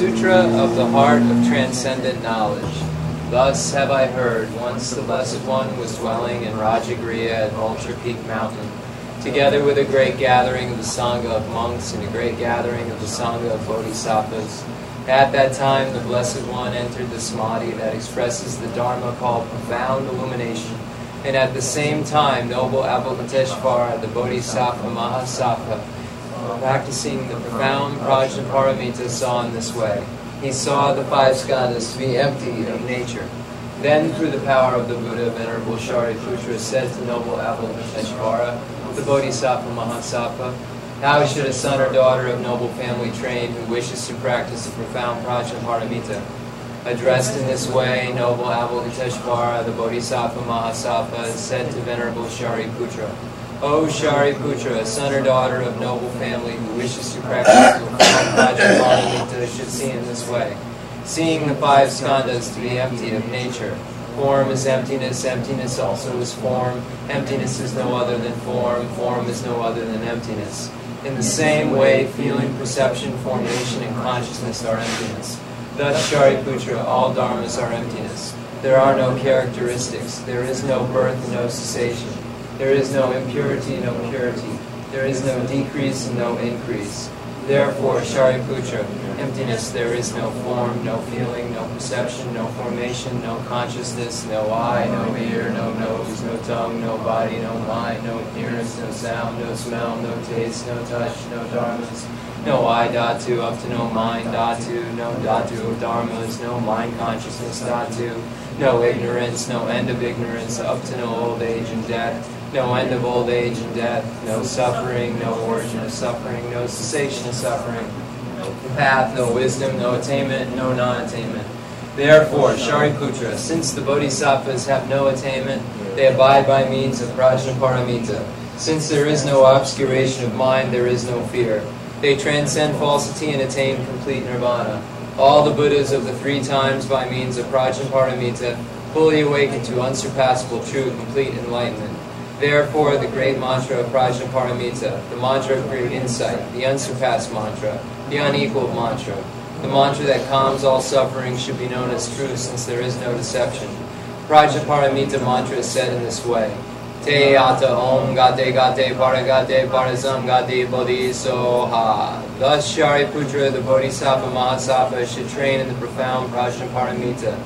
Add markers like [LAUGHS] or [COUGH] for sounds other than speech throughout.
Sutra of the Heart of Transcendent Knowledge. Thus have I heard, once the Blessed One was dwelling in Rajagriha at Vulture Peak Mountain, together with a great gathering of the Sangha of monks and a great gathering of the Sangha of bodhisattvas. At that time, the Blessed One entered the samadhi that expresses the Dharma called profound illumination, and at the same time, noble Avalokiteshvara, the Bodhisattva Mahasattva, practicing the profound Prajnaparamita saw in this way. He saw the five skandhas to be empty of nature. Then, through the power of the Buddha, Venerable Shariputra said to noble Avalokiteshvara, the Bodhisattva Mahasattva, how should a son or daughter of noble family train who wishes to practice the profound Prajnaparamita? Addressed in this way, noble Avalokiteshvara, the Bodhisattva Mahasattva, said to Venerable Shariputra, O Shariputra, a son or daughter of noble family who wishes to practice Prajnaparamita should see in this way. Seeing the five skandhas to be empty of nature, form is emptiness, emptiness also is form, emptiness is no other than form, form is no other than emptiness. In the same way, feeling, perception, formation, and consciousness are emptiness. Thus, Shariputra, all dharmas are emptiness. There are no characteristics, there is no birth, no cessation. There is no impurity, no purity. There is no decrease no increase. Therefore, Shariputra, emptiness, there is no form, no feeling, no perception, no formation, no consciousness, no eye, no ear, no nose, no tongue, no body, no mind, no appearance, no sound, no smell, no taste, no touch, no dharmas, no eye dhatu up to no mind dhatu, no dhatu of dharmas, no mind consciousness dhatu, no ignorance, no end of ignorance, up to no old age and death, no end of old age and death, no suffering, no origin of suffering, no cessation of suffering, no path, no wisdom, no attainment, no non-attainment. Therefore, Shariputra, since the bodhisattvas have no attainment, they abide by means of prajnaparamita. Since there is no obscuration of mind, there is no fear. They transcend falsity and attain complete nirvana. All the Buddhas of the three times by means of prajnaparamita fully awaken to unsurpassable true complete enlightenment. Therefore, the great mantra of Prajnaparamita, the mantra of great insight, the unsurpassed mantra, the unequaled mantra, the mantra that calms all suffering should be known as truth since there is no deception. Prajnaparamita mantra is said in this way. Te ata om gate gate paragate parazam gate bodhi soha. Thus Shariputra, the Bodhisattva Mahasattva, should train in the profound Prajnaparamita.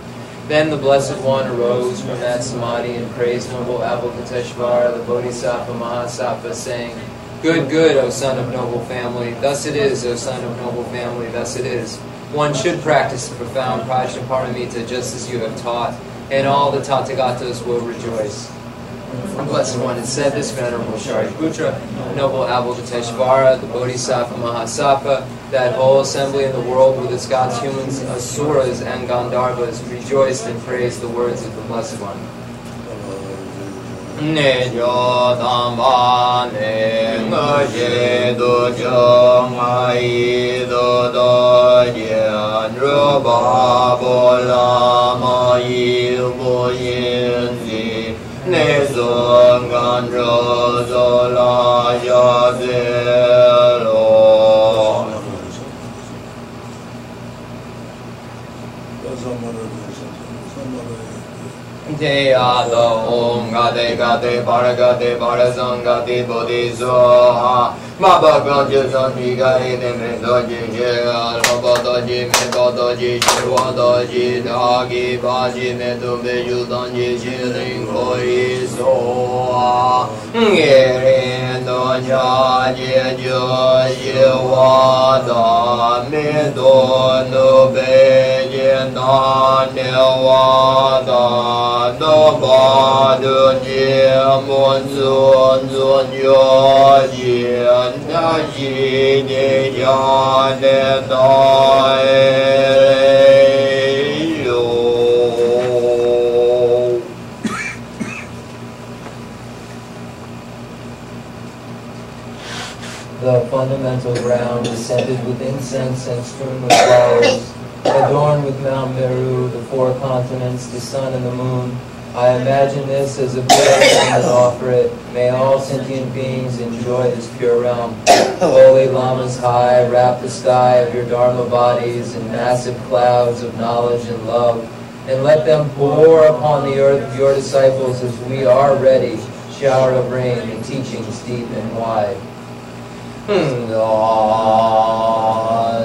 Then the Blessed One arose from that samadhi and praised noble Avalokiteshvara, the Bodhisattva Mahasattva, saying, Good, good, O son of noble family. Thus it is, O son of noble family, thus it is. One should practice the profound Prajnaparamita just as you have taught, and all the Tathagatas will rejoice. The Blessed One had said this, Venerable Shariputra, noble Avalokiteshvara, the Bodhisattva Mahasattva, that whole assembly in the world with its gods, humans, asuras, and gandharvas rejoiced and praised the words of the Blessed One. Nijo ne ngaje do jong ai do yen ru ba bo la ma yi bo zong gan ro zo la ya Jaya Da Om Gade Gade Para Gade Para Sangati Bodhisattva Ma Ba Ga Je Sa Ji Ga He Ne Me Da Ji Je Ga Ra Ba Da Ji Me Da Da Ji Shi Wa Da Ji Da Gi Ba Ji Me Du Be Yu Dan Ji Shi Rin Ko Yi So Nge Rin Da Cha Je Jo Ye Wa Da Me Do Nu Be The fundamental ground is scented with incense and strewn with flowers, adorned with Mount Meru, the four continents, the sun and the moon. I imagine this as a prayer and offer it. May all sentient beings enjoy this pure realm. Holy Lamas high, wrap the sky of your Dharma bodies in massive clouds of knowledge and love, and let them pour upon the earth your disciples as we are ready, shower of rain and teachings deep and wide. Hmm. Ah,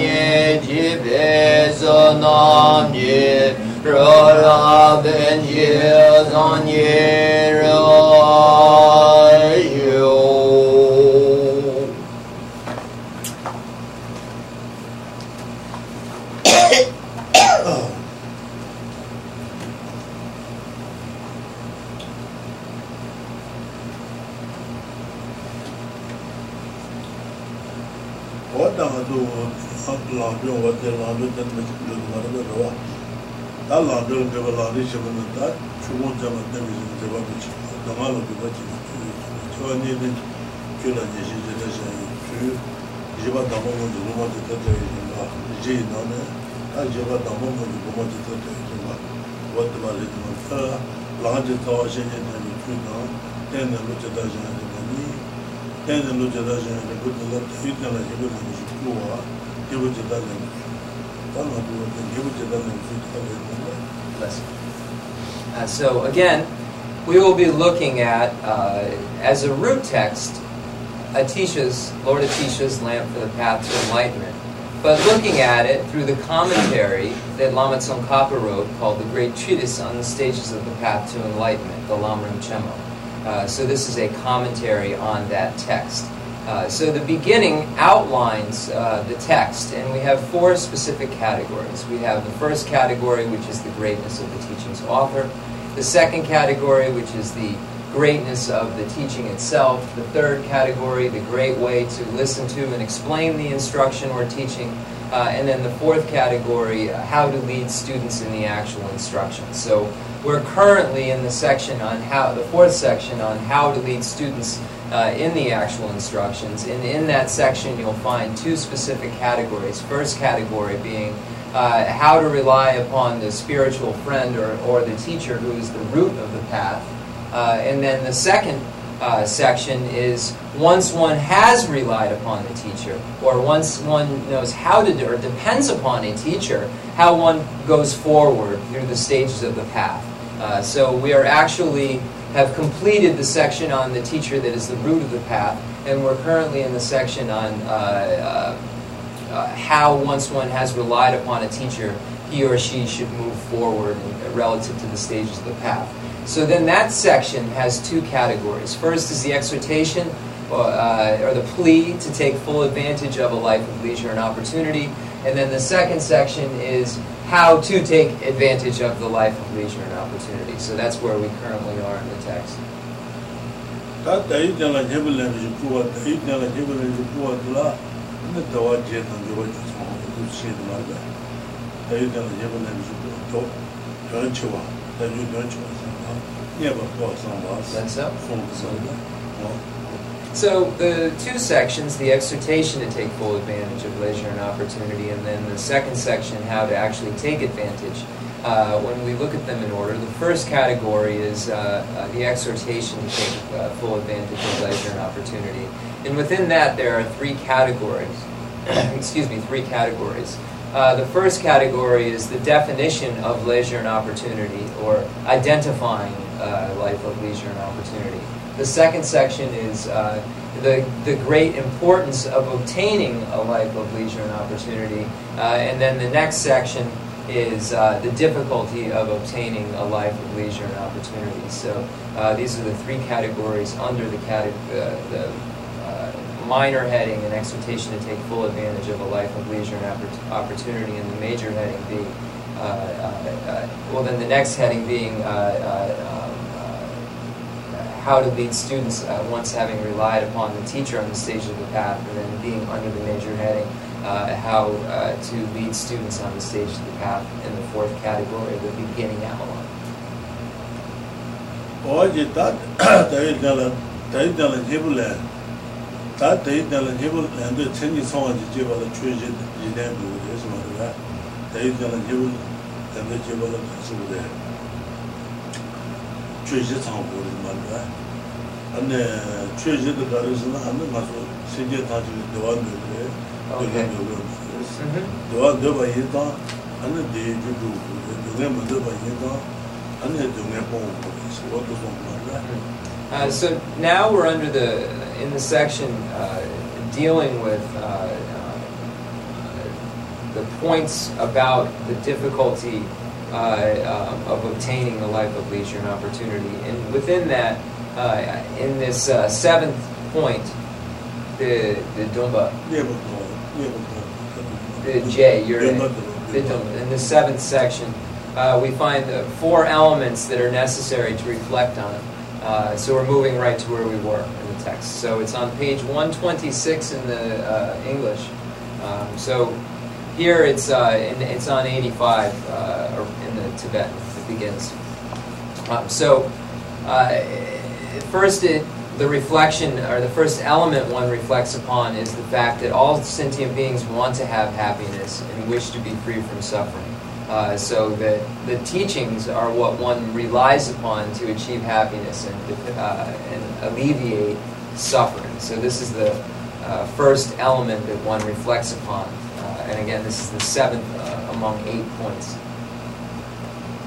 nam ye ra ben ye 다 라드 저거 라드 저거는 다 주문 잡아 때문에 저거 저거 나마로 그거 저거 저거는 그런 예시 제대로 주 이제가 담아온 누가 됐다 이제 나네 아 제가 담아온 누가 됐다 이제가 what the matter is that 라드 타와시네 되는 그거 때는 로제 다시는 되니 때는 로제 다시는 그거 그거 이때는 이거 무슨 거와 이거 제대로 uh, so again, we will be looking at, uh, as a root text, Atisha's, Lord Atisha's Lamp for the Path to Enlightenment. But looking at it through the commentary that Lama Tsongkhapa wrote called The Great Treatise on the Stages of the Path to Enlightenment, the Lamrim Chenmo. Uh, so this is a commentary on that text. Uh, so the beginning outlines uh, the text, and we have four specific categories. We have the first category, which is the greatness of the teaching's author. The second category, which is the greatness of the teaching itself. The third category, the great way to listen to and explain the instruction or teaching. Uh, and then the fourth category, how to lead students in the actual instruction. So we're currently in the section on how, the fourth section on how to lead students uh, in the actual instructions. And in that section, you'll find two specific categories. First category being uh, how to rely upon the spiritual friend or, or the teacher who is the root of the path. Uh, and then the second uh, section is once one has relied upon the teacher, or once one knows how to do, or depends upon a teacher, how one goes forward through the stages of the path. Uh, so we are actually have completed the section on the teacher that is the root of the path, and we're currently in the section on uh, uh, uh how once one has relied upon a teacher, he or she should move forward relative to the stages of the path. So then that section has two categories. First is the exhortation or, uh, or, the plea to take full advantage of a life of leisure and opportunity. And then the second section is how to take advantage of the life of leisure and opportunity. So that's where we currently are in the text. That's so. So the two sections, the exhortation to take full advantage of leisure and opportunity, and then the second section, how to actually take advantage. Uh, when we look at them in order, the first category is uh, uh, the exhortation to take uh, full advantage of leisure and opportunity. And within that, there are three categories. [CLEARS THROAT] Excuse me, three categories. Uh, the first category is the definition of leisure and opportunity, or identifying uh, life of leisure and opportunity. The second section is uh, the, the great importance of obtaining a life of leisure and opportunity. Uh, and then the next section is uh, the difficulty of obtaining a life of leisure and opportunity. So uh, these are the three categories under the, cate- uh, the uh, minor heading, an exhortation to take full advantage of a life of leisure and opportunity, and the major heading being, well, then the next heading being how to lead students uh, once having relied upon the teacher on the stage of the path and then being under the major heading, uh, how uh, to lead students on the stage of the path in the fourth category, the beginning outline. [CLEARS THROAT] that. 최지 이내도 그래서 말이야 다이달라 제불 랜드 제불 수고돼 최지 상고를 말이야 안에 최지도 가르스는 안에 가서 세계 다지 도와는 그래 Okay. 도와 도와 이다 안에 대주도 그게 먼저 봐 이다 Uh, so now we're under the in the section uh, dealing with uh, uh the points about the difficulty uh, uh, of obtaining the life of leisure and opportunity, and within that, in this seventh point, the the dumba, the J, you're in, in the seventh section uh, we find the four elements that are necessary to reflect on. Uh, so we're moving right to where we were in the text. So it's on page 126 in the uh, English. Um, so here it's uh, in, it's on 85 uh, the It begins. Um, so uh, first, it, the reflection or the first element one reflects upon is the fact that all sentient beings want to have happiness and wish to be free from suffering. Uh, so that the teachings are what one relies upon to achieve happiness and, uh, and alleviate suffering. So this is the uh, first element that one reflects upon. Uh, and again, this is the seventh uh, among eight points.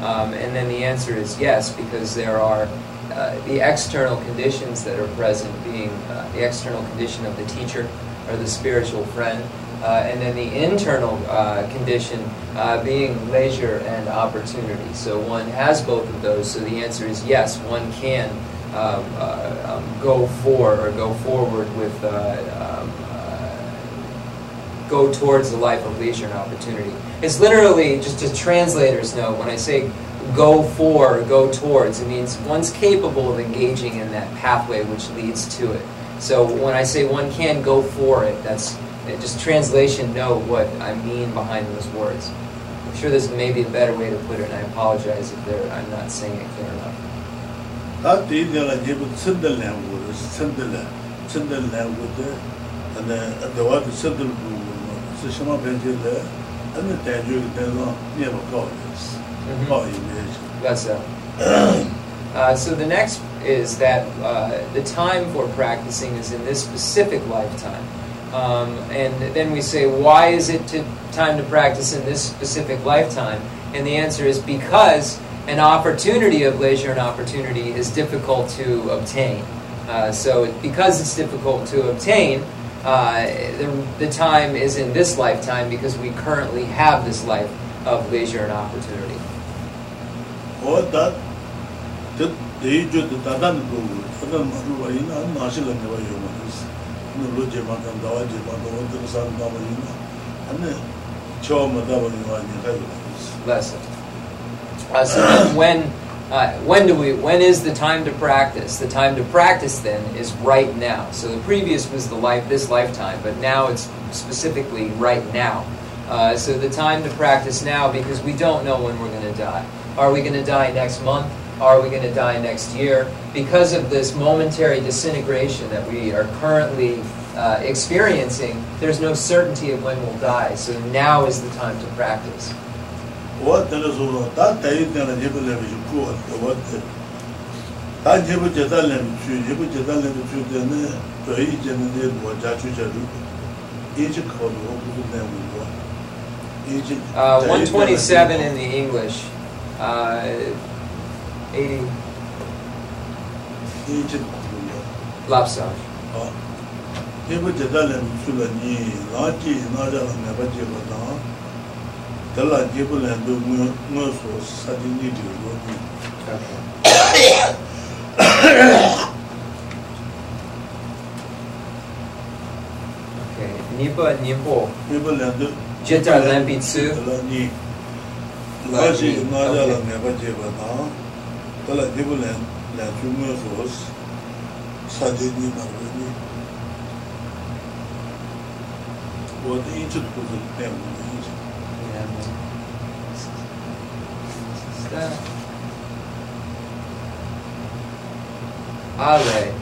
Um, and then the answer is yes, because there are uh, the external conditions that are present, being uh, the external condition of the teacher or the spiritual friend, uh, and then the internal uh, condition uh, being leisure and opportunity. So one has both of those. So the answer is yes, one can um, uh, um, go for or go forward with, go towards the life of leisure and opportunity. It's literally, just a translators note, when I say go for or go towards, it means one's capable of engaging in that pathway which leads to it. So when I say one can go for it, that's just translation note what I mean behind those words. I'm sure there's maybe a better way to put it, and I apologize if I'm not saying it clear enough. tā tī tī la jīpa tsindal nā wu rā, tsindal nā, tsindal nā wu tā, anā dawā tī tsindal wu wu rā, sī shimā pēnchī rā, anā tā yu kī tā rā, nye pa kā yu rā, kā yu rā yu. That's so. Uh, so the next is that uh, the time for practicing is in this specific lifetime. Um, and then we say, why is it to, time to practice in this specific lifetime? And the answer is because an opportunity of leisure and opportunity is difficult to obtain. Uh, so because it's difficult to obtain, uh, the, the time is in this lifetime because we currently have this life of leisure and opportunity. Or that, that they do the dadan go, dadan maru ina, nashila ne wa yoma is. No loje ma kan dawa je ma do wonder san dawa ina. Ane cho ma dawa ina ni kai is. Lesson. Uh, so when, uh, when do we, when is the time to practice? The time to practice then is right now. So the previous was the life, this lifetime, but now it's specifically right now. Uh, so the time to practice now because we don't know when we're going to die. Are we going to die next month? Are we going to die next year? Because of this momentary disintegration that we are currently uh, experiencing, there's no certainty of when we'll die. So now is the time to practice. wā tēne sōrō, tā tāyī tēne yebu lēbi shū kūwa tē wā tē tā yebu chētā lēbi chū, yebu chētā lēbi chū tēne tōyī chēne tē wā chā chū chā rū īchī kāwa wā kūku tē wā wā īchī 127 in the English. Uh, 80 īchī lopsage yebu chētā lēbi chū lā nī nā chī nā chā lā mē pa chī wā tā dala jebo lendo ngo so sadi ni di lo ni. Okay nipo nipo. Nipo lendo. Jeta lambi tsu. Dala ni. La ji na ja la ne ba jeba na. Dala jebo lendo la ju ngo so sadi ni ma lo ni. Wo de ichu ko de pe Ale.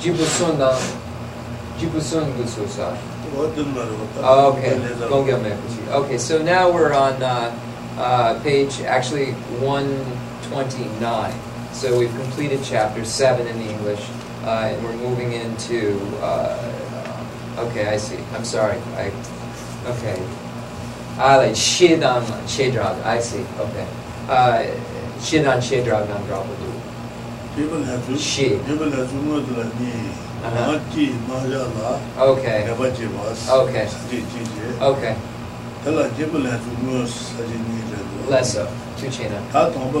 Jibusun dan. Jibusun gususa. wā tē mā rō tā Oh, okay. zā rō. Gongyo Okay, so now we're on uh, uh, page actually 129. So we've completed chapter 7 in English, uh, and we're moving into. Uh, okay, I see. I'm sorry. I okay. Ah, like Shidan Shedrag. I see. Okay. Uh, Shidan Shedrag Nandrabu. nipa lēmī chū Shī. nipa lēmī chū ngō tēlā nī Uh-huh. nā jī, nā jā lā Okay. nē bā jē bā sā Okay. jī jī jē Okay. tēlā nipa lēmī chū ngō sā jī nī rē rō Lesso. Tuchina. tā tōngpa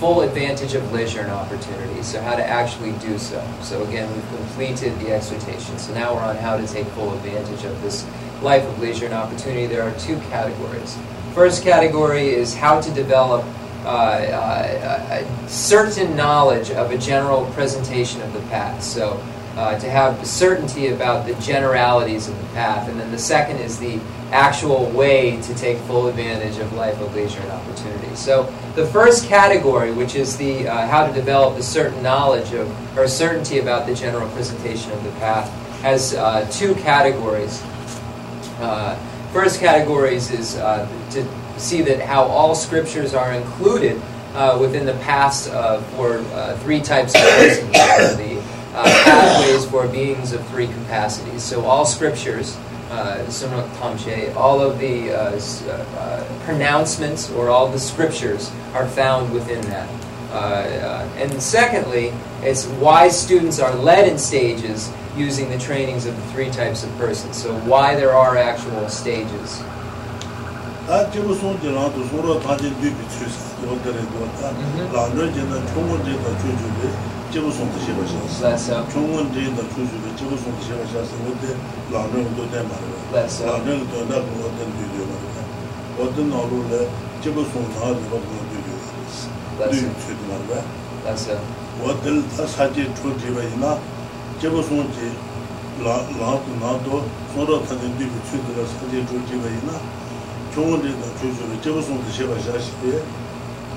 Full Advantage of Leisure and Opportunity, so how to actually do so. So, again, we've completed the exhortation. So, now we're on how to take full advantage of this life of leisure and opportunity. There are two categories. first category is how to develop uh, uh, a certain knowledge of a general presentation of the path. So, uh, to have certainty about the generalities of the path. And then the second is the actual way to take full advantage of life of leisure and opportunity. So, the first category, which is the uh, how to develop a certain knowledge of or certainty about the general presentation of the path, has uh, two categories. Uh, first categories is to see that how all scriptures are included uh, within the paths uh, for uh, three types of persons, the uh, pathways for beings of three capacities. So all scriptures, uh, all of the uh, uh, uh, pronouncements or all the scriptures are found within that. Uh, and secondly, it's why students are led in stages using the trainings of the three types of persons. So why there are actual stages. 다 지금 손질하고 서로 다진 뒤비 추스 원들에도 다 라너진의 총원제도 주주데 지금 손도 셔서 총원제도 주주데 지금 손도 셔서 원데 라너도 돼 말이야 라너도 나 어떤 뒤도 말이야 어떤 나로래 지금 손하고 뭐 뒤도 뒤 뒤도 말이야 그래서 원들 다 사지 주지바이나 지금 손지 라 라도 나도 서로 다진 뒤비 추스들 사지 주지바이나 chungwa rinda chuchuru jibu sungta sheba shashibi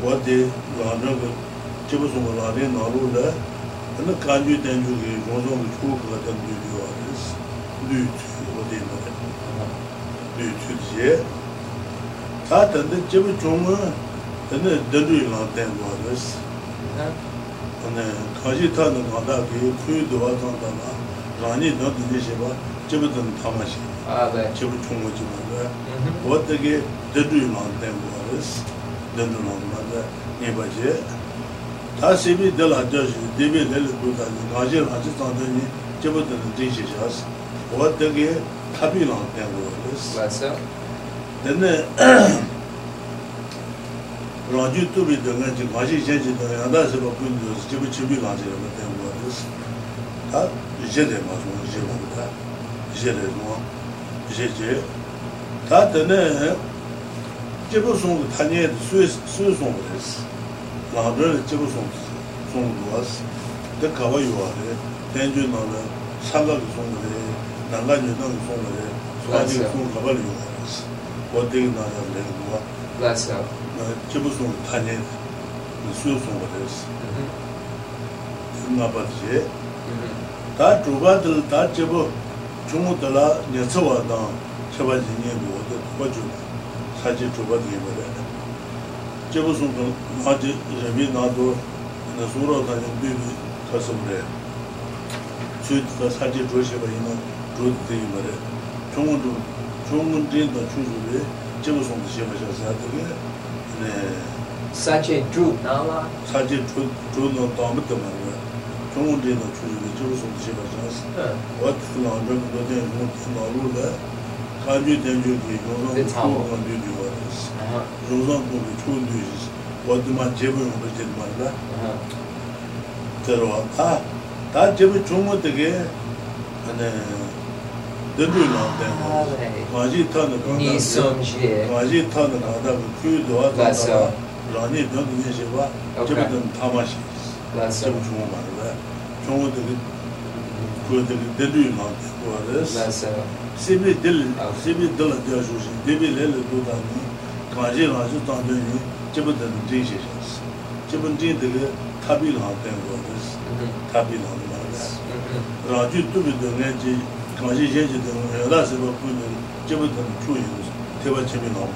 wadi landraga chibu sungu lari nalu la ana kanju tenju ki gongzong ki chuu kaka ten du yu waris du tu odi na du tu je ta tanda chibu chunga ana dadu yu lan ten waris ana kaji ta na kanda ki kuyu duwa tanda na rani na dinde sheba chibu tan tama she chibu chunga chibu la wata ki dadu yu lan ten waris dadu lan ma da nipa je tā sīmī dēl hācā shī, dēmī dēl dūtā shī, ngāshī rāchī tāntā shī, chibā dēl dēng shī shās, wā dēngi tāpī lāng dēng wā rēs. Wā sā? Dēne, rāchī tūbī dēngā shī, ngāshī shēn shī dēng, yāndā shī bā kuñ dēs, chibā chibī lāng shī rā dēng wā rēs. Tā, shē dēng mā shūng, shē mā rā, shē rē mā, shē chē. Tā dēne, chibā sōng tā nyē, sū sōng rēs. 라브르 제고 송 송도스 데 가와 요아레 덴주 나나 살라 송레 나가 유나 송레 소아지 송 가발 요아스 어디 나나 레고와 라사 제고 송 타네 수요 송거데스 나바제 다 두바들 다 제고 중국들아 녀서와다 제바지니 뭐도 거주 사지 두바들이 뭐 chebu sungto maji yabi nado ina suro tani bibi kasum re chuit ka saji drosheba ina drot deyi mare chungun dhru chungun dhin da chuzu re chebu sungto sheba sha sadagi ina saji dhru nala saji dhru no tamita mare chungun dhin da chuzu re chebu sungto sheba sha wat fulan dhru dhru dhru dhru dhru dhru dhru dhru dhru dhru dhru dhru dhru dhru dhru dhru dhru rozan kogu çoğun duyuyoruz. Vaduma cebi yolu cilmarda. Terwa. Ha, ta cebi çoğumu dege, hani, dönüyor lan denge. Maji tanı kanka. Nisonji. Maji tanı kanka, bu köyü doğa tanı. Rani döndü ne şey var, cebi dön tamaşı. Cebi çoğumu var da. Çoğumu dege, köyü dege dönüyor lan denge varız. Sebi dil, sebi dil diyor şu şey, debi lele dudağını. 가지 가지 당대 유 제부터 되지 제분 뒤에 타비 나왔던 거 타비 나왔다 라주 두비도 내지 가지 제지 되는 여다서 뭐 보면 제부터 추유 대바 제비 나왔다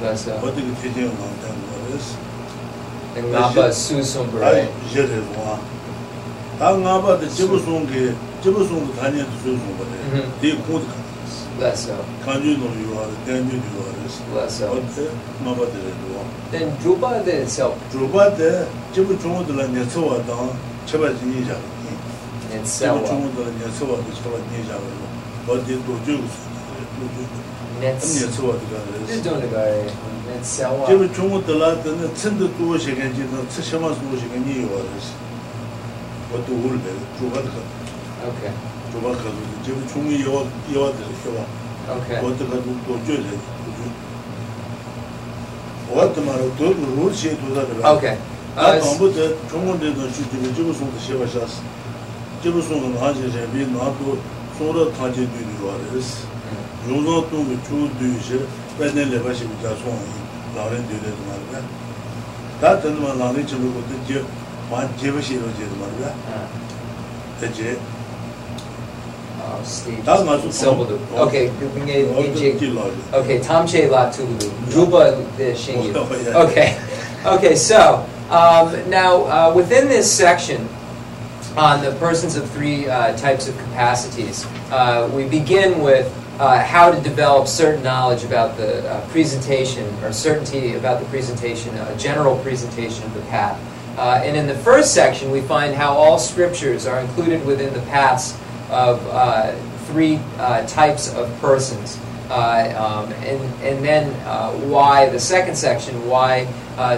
그래서 어떻게 되지 나왔던 거 나빠 수송 브라이 제대로 와 당나바도 제부 송게 제부 송도 다녀도 수송 거네 네 공도 That's all. Can you know you are, then you do all this. That's all. But no but they do. Then Juba they sell. Juba they, jibu chungu de la ne so wa da, cheba ji ni ja. And sell. Jibu chungu de la ne so wa de cheba ni ja. But they do ju. Nets. Ne so wa de. They don't like I. Nets sell. Jibu chungu de la de ne chin de du shi gen ji de, chi shema su shi gen ni yo wa de. But do all the Juba de. Okay. Juba ka drupa kazu, jibu chungi yawa, yawa dhiri xewa. Ok. Wata kazu dojo le, dojo. what ma ro do ru shi do da da Okay. 다 Uh, 정부 때 총원들도 주주를 지고 송도 시바샤스 지고 송도 하지 제비 나도 소로 타지 되는 거라스 요노 또 주주시 배내려 가시 비자 송 나는 되는 말이야 다 되는 말 나는 지고 또 제 완 제비시로 제도 말이야 대제 uh, Steve Silverdu. Okay, Dupinge Vinci. Okay, Tamche Latulu. Druba Shingi. Okay, okay. So um, now uh, within this section on the persons of three uh, types of capacities, uh, we begin with. Uh, how to develop certain knowledge about the uh, presentation or certainty about the presentation, a general presentation of the path. and in the first section, we find how all scriptures are included within the paths of uh, three uh, types of persons. Um, and, and then why the second section, why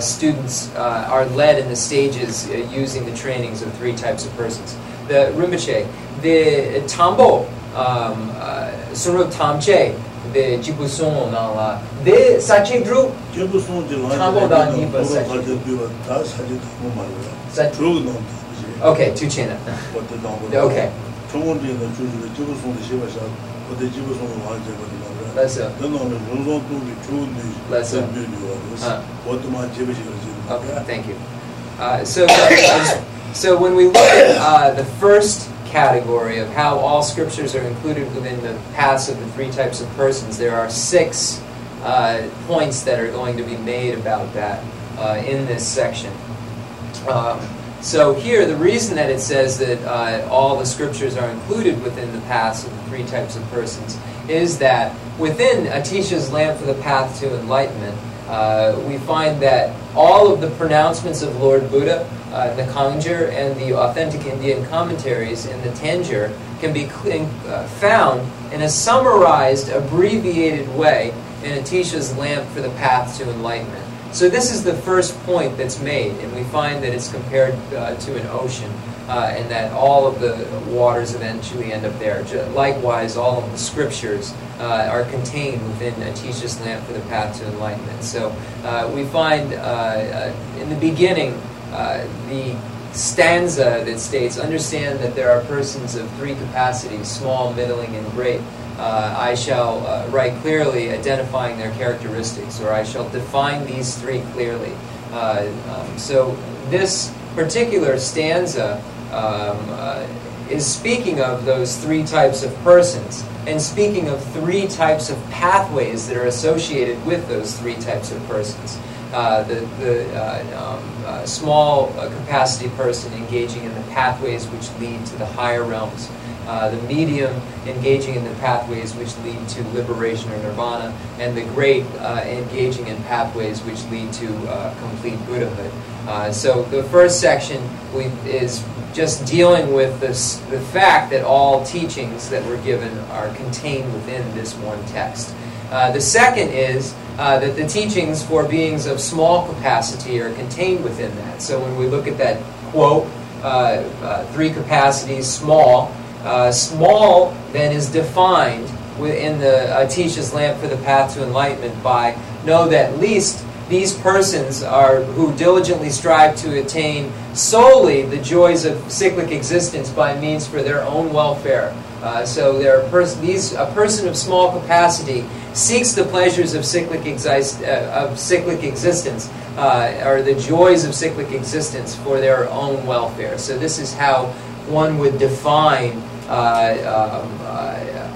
students are led in the stages using the trainings of three types of persons. The Rinpoche, the Tambo, um, Surub Tamche, the Jibuson nan the de sache dru Jibuson de la Tambo da ni ba Okay, two chena. Okay 총원들도 주주를 지고 송도 시바샤 어디 지고 송도 와지 거든 말이야 let's uh, 너는 용성 동기 좋은 Let's, uh, 아. 어떠만 제비시를 지금 Okay, thank you. Uh, so, so when we look at uh, the first category of how all scriptures are included within the paths of the three types of persons, there are six uh, points that are going to be made about that uh, in this section. Um, so here, the reason that it says that uh, all the scriptures are included within the paths of the three types of persons is that within Atisha's lamp for the path to enlightenment, uh, we find that all of the pronouncements of Lord Buddha, uh, the Kangjur, and the authentic Indian commentaries in the Tanjur can be cl- uh, found in a summarized, abbreviated way in Atisha's lamp for the path to enlightenment. So this is the first point that's made, and we find that it's compared uh, to an ocean, uh, and that all of the waters eventually end up there. Likewise, all of the scriptures uh, are contained within Atisha's lamp for the path to enlightenment. So uh, we find uh, uh, in the beginning the stanza that states, "Understand that there are persons of three capacities: small, middling, and great." Uh, I shall uh, write clearly identifying their characteristics, or I shall define these three clearly. Uh, um, so this particular stanza um, uh, is speaking of those three types of persons and speaking of three types of pathways that are associated with those three types of persons. Uh, the the uh, um, uh, small uh, capacity person engaging in the pathways which lead to the higher realms uh, the medium engaging in the pathways which lead to liberation or nirvana, and the great uh, engaging in pathways which lead to uh, complete Buddhahood. Uh, so the first section we, is just dealing with this, the fact that all teachings that were given are contained within this one text. Uh, the second is that the teachings for beings of small capacity are contained within that. So when we look at that quote, three capacities, small, uh, small then is defined within the uh, lamp for the path to enlightenment by know that least these persons are who diligently strive to attain solely the joys of cyclic existence by means for their own welfare. Uh, so there pers- these a person of small capacity seeks the pleasures of cyclic exis- uh, of cyclic existence uh, or the joys of cyclic existence for their own welfare. So this is how one would define uh,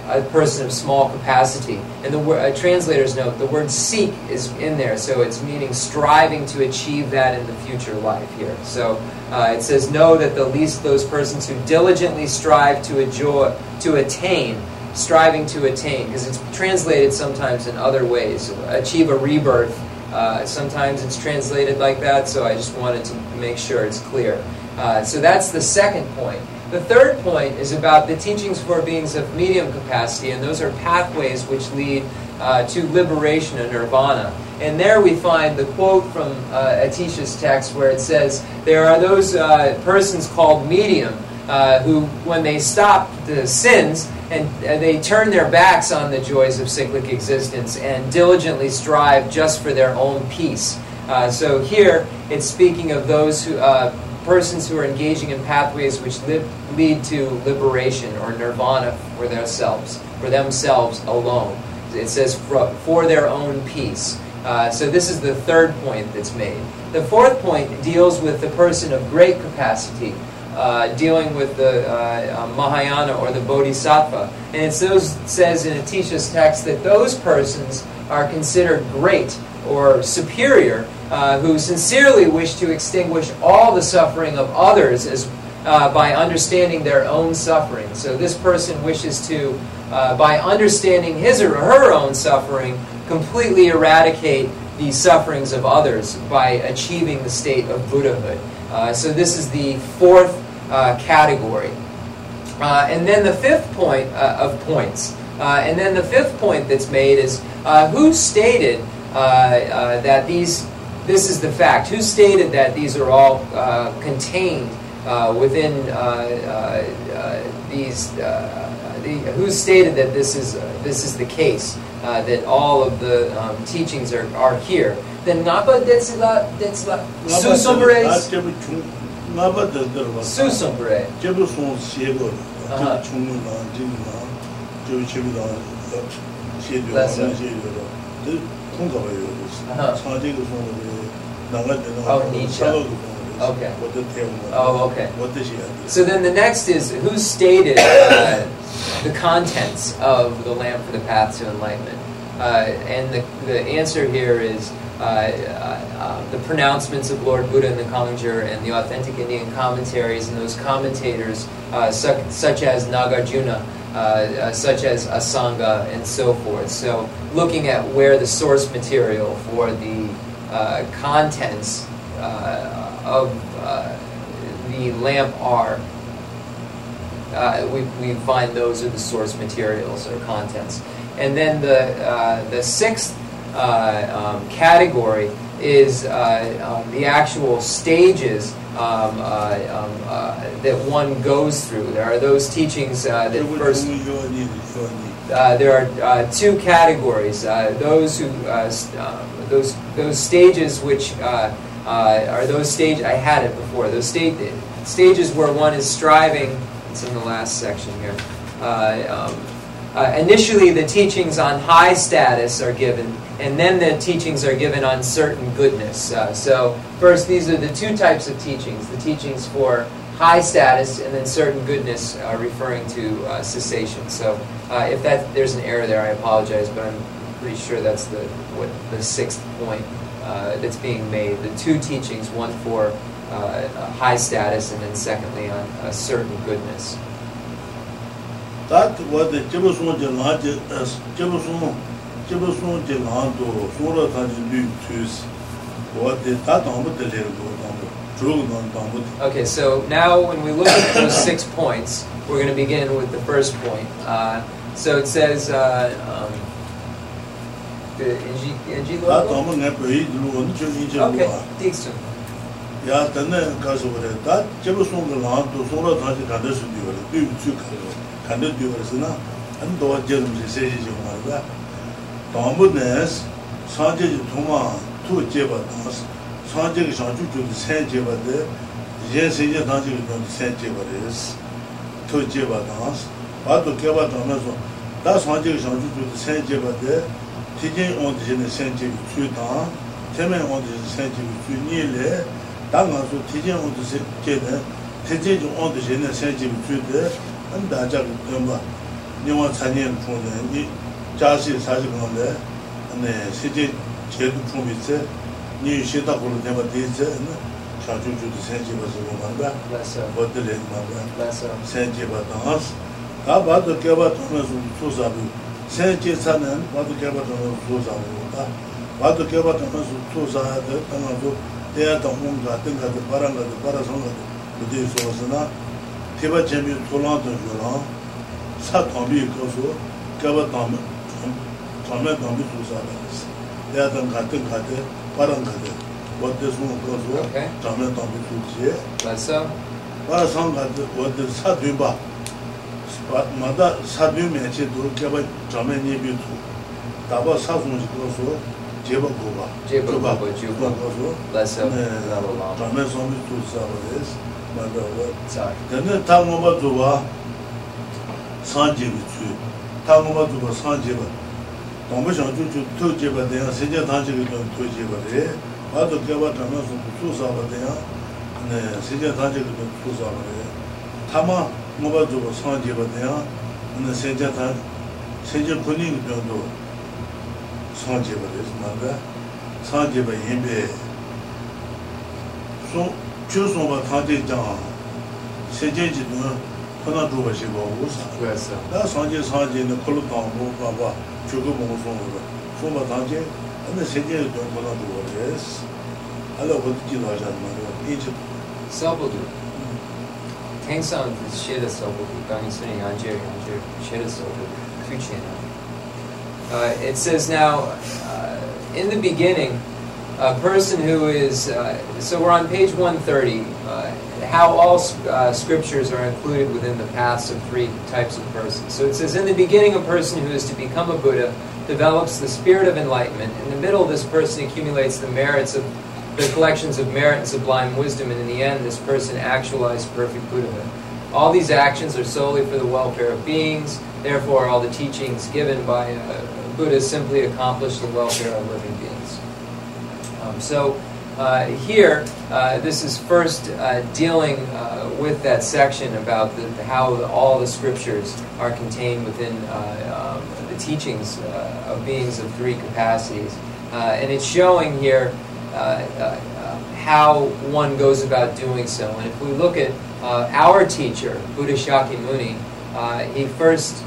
a person of small capacity. And the word, uh, translator's note, the word seek is in there, so it's meaning striving to achieve that in the future life here. So uh, it says, know that the least those persons who diligently strive to enjoy, to attain, striving to attain, because it's translated sometimes in other ways, achieve a rebirth. Uh, sometimes it's translated like that, so I just wanted to make sure it's clear. Uh, so that's the second point. The third point is about the teachings for beings of medium capacity, and those are pathways which lead uh, to liberation and nirvana. And there we find the quote from uh, Atisha's text where it says, There are those uh, persons called medium uh, who, when they stop the sins and they turn their backs on the joys of cyclic existence and diligently strive just for their own peace. Uh, so here it's speaking of those who, uh, persons who are engaging in pathways which li- lead to liberation or nirvana for themselves, for themselves alone. It says for, for their own peace. Uh, so this is the third point that's made. The fourth point deals with the person of great capacity, uh, dealing with the uh, uh Mahayana or the Bodhisattva. And it says in Atisha's text that those persons are considered great or superior uh, who sincerely wish to extinguish all the suffering of others as, uh, by understanding their own suffering. So this person wishes to, uh, by understanding his or her own suffering, completely eradicate the sufferings of others by achieving the state of Buddhahood. Uh, so this is the fourth uh, category. Uh, and then the fifth point of points. and then the fifth point that's made is who stated that these, this is the fact. Who stated that these are all uh, contained within these? The, who stated that this is this is the case? that all of the um, teachings are, are here. Then ngapa detsila detsila susumbre ngapa detsila susumbre jebu son siego chung na jing na jebu chebu da xie de Oh, Nietzsche. Okay. Oh, okay. So then the next is who stated uh, the contents of the lamp for the path to enlightenment? Uh, and the, the answer here is uh, uh, uh the pronouncements of Lord Buddha in the Commentary and the authentic Indian commentaries and those commentators uh, such, such as Nagarjuna uh, uh, such as Asanga and so forth. So looking at where the source material for the uh, contents of the lamp are, we, we find those are the source materials or contents. And then the, the sixth um, category is um, the actual stages um, uh, um, uh, that one goes through. There are those teachings uh, that first. Uh, there are uh, two categories: uh, those who um, those those stages which are those stage. I had it before. Those state stages where one is striving. It's in the last section here. Um, initially, the teachings on high status are given and then the teachings are given on certain goodness. Uh, so first, these are the two types of teachings: the teachings for high status, and then certain goodness, uh, referring to uh, cessation. So uh, if that there's an error there, I apologize, but I'm pretty sure that's the what the sixth point uh, that's being made. The two teachings, one for uh, high status, and then secondly on a certain goodness. That what the jibu sung ji lang du, sung ra tang ji lu tu wa di ta dang bu de le gu dang bu, zhu gu dang dang Okay, so now when we look at those six points, we're going to begin with the first point. Uh, so it says, uh, um, the NG, logo? Ta dang bu nga yi lu, nu ju yi lu Okay, Dixon. Ya, dan na ka su bu de, ta jibu sung ji lang du, sung ra tang ji kan de su di wa le, lu ju ka lu, kan di wa le si an do wa je rum se ji wa le, dāmbu nēs sāngcē jī tūngā tū jēba dāngs sāngcē kī shāngchū chū kī sēn jēba dē yēn sēn jē dāngcē kī dāng kī sēn jēba rēs tū jēba dāngs bā tū kēba dāng nā sō dā sāngcē kī shāngchū chū kī sēn jēba dē tī jēn ōn tī jēne sēn jē kī chū dāng tē mē ōn tī jēne sēn jē kī chū nī lē dā ngā sō tī jēn ōn tī jēne tē jēn ōn tī jēne sēn jē kī chū dē ān dā jā kī dāng bā nyō wā cā nian chū dē 자시 사실 그런데 네 세제 제도 좀 있어 니 시다 걸로 내가 되지 자주주도 생지 봐서 뭔가 맞아 어떨래 뭔가 맞아 생지 봐도 아 봐도 개바 통해서 조사도 생지 사는 봐도 개바 통해서 조사도 다 봐도 개바 통해서 조사도 당하고 대야도 뭔가 등가도 바람가도 바라성가도 그때 소서나 대바 재미 돌아도 줘라 사 담비 거서 개바 담 tōme dāmbu sūsā rāyās. Yā tāng gātē gātē, pārāng gātē, wātē sūng kāsō, tōme dāmbu sūsē. Lāsā? Pārā sāng gātē, wātē sā dūmbā, mātā sā dūmbē chē dō, kēpā tōme nye bī tū, dābā sā sūng kāsō, jeba gōba, jeba gōba kāsō, tōme sōng bī sūsā rāyās, mātā wā. Tēne tā ngōba dzōba, sāng jebi tsū, tā ngōba dzōba sāng jebi, dōmbu shāngchū chū tū jīpa dēyā, sēcā tāñchī kī tōng tū jīpa dē, ā tō kiawā tāmyā sō tū sāpa dēyā, sēcā tāñchī kī tōng tū sāpa dē, tāmā ngōpa chūpa sāng jīpa dēyā, sēcā tāñchī, sēcā kūni kī tōng tō sāng jīpa dē, sā nāmbā, sāng jīpa yīmbē, chū sōngpa tāñchī jāng, sēcā jī tōng kūna chūpa shīpa wū sā, dā sāng jī sāng jī nā kūlu tāng wū bā bā, 지도 하나 더 보시고 우사. 그래서 나 상제 상제는 콜로 방고 봐봐. 저거 보고 송으로. 송바 단계 근데 세제도 하나 더 보래스. 알아 어떻게 나잖아 말이야. 이제 Sabudu. Tengsan Sheda Sabudu, Gani Suni Anjir, Anjir, Sheda Sabudu, Kuchina. Uh, it says now, uh, in the beginning, a person who is, uh, so we're on page 130, uh, how all uh, scriptures are included within the paths of three types of persons. So it says, in the beginning, a person who is to become a Buddha develops the spirit of enlightenment. In the middle, this person accumulates the merits of the collections of merit and sublime wisdom, and in the end, this person actualized perfect Buddhahood. All these actions are solely for the welfare of beings, therefore, all the teachings given by uh, Buddha simply accomplish the welfare of living beings. Um, so, uh, here, uh, this is first uh, dealing uh, with that section about the, how the, all the scriptures are contained within uh, um, the teachings uh, of beings of three capacities. and it's showing here how one goes about doing so. And if we look at our teacher, Buddha Shakyamuni, he first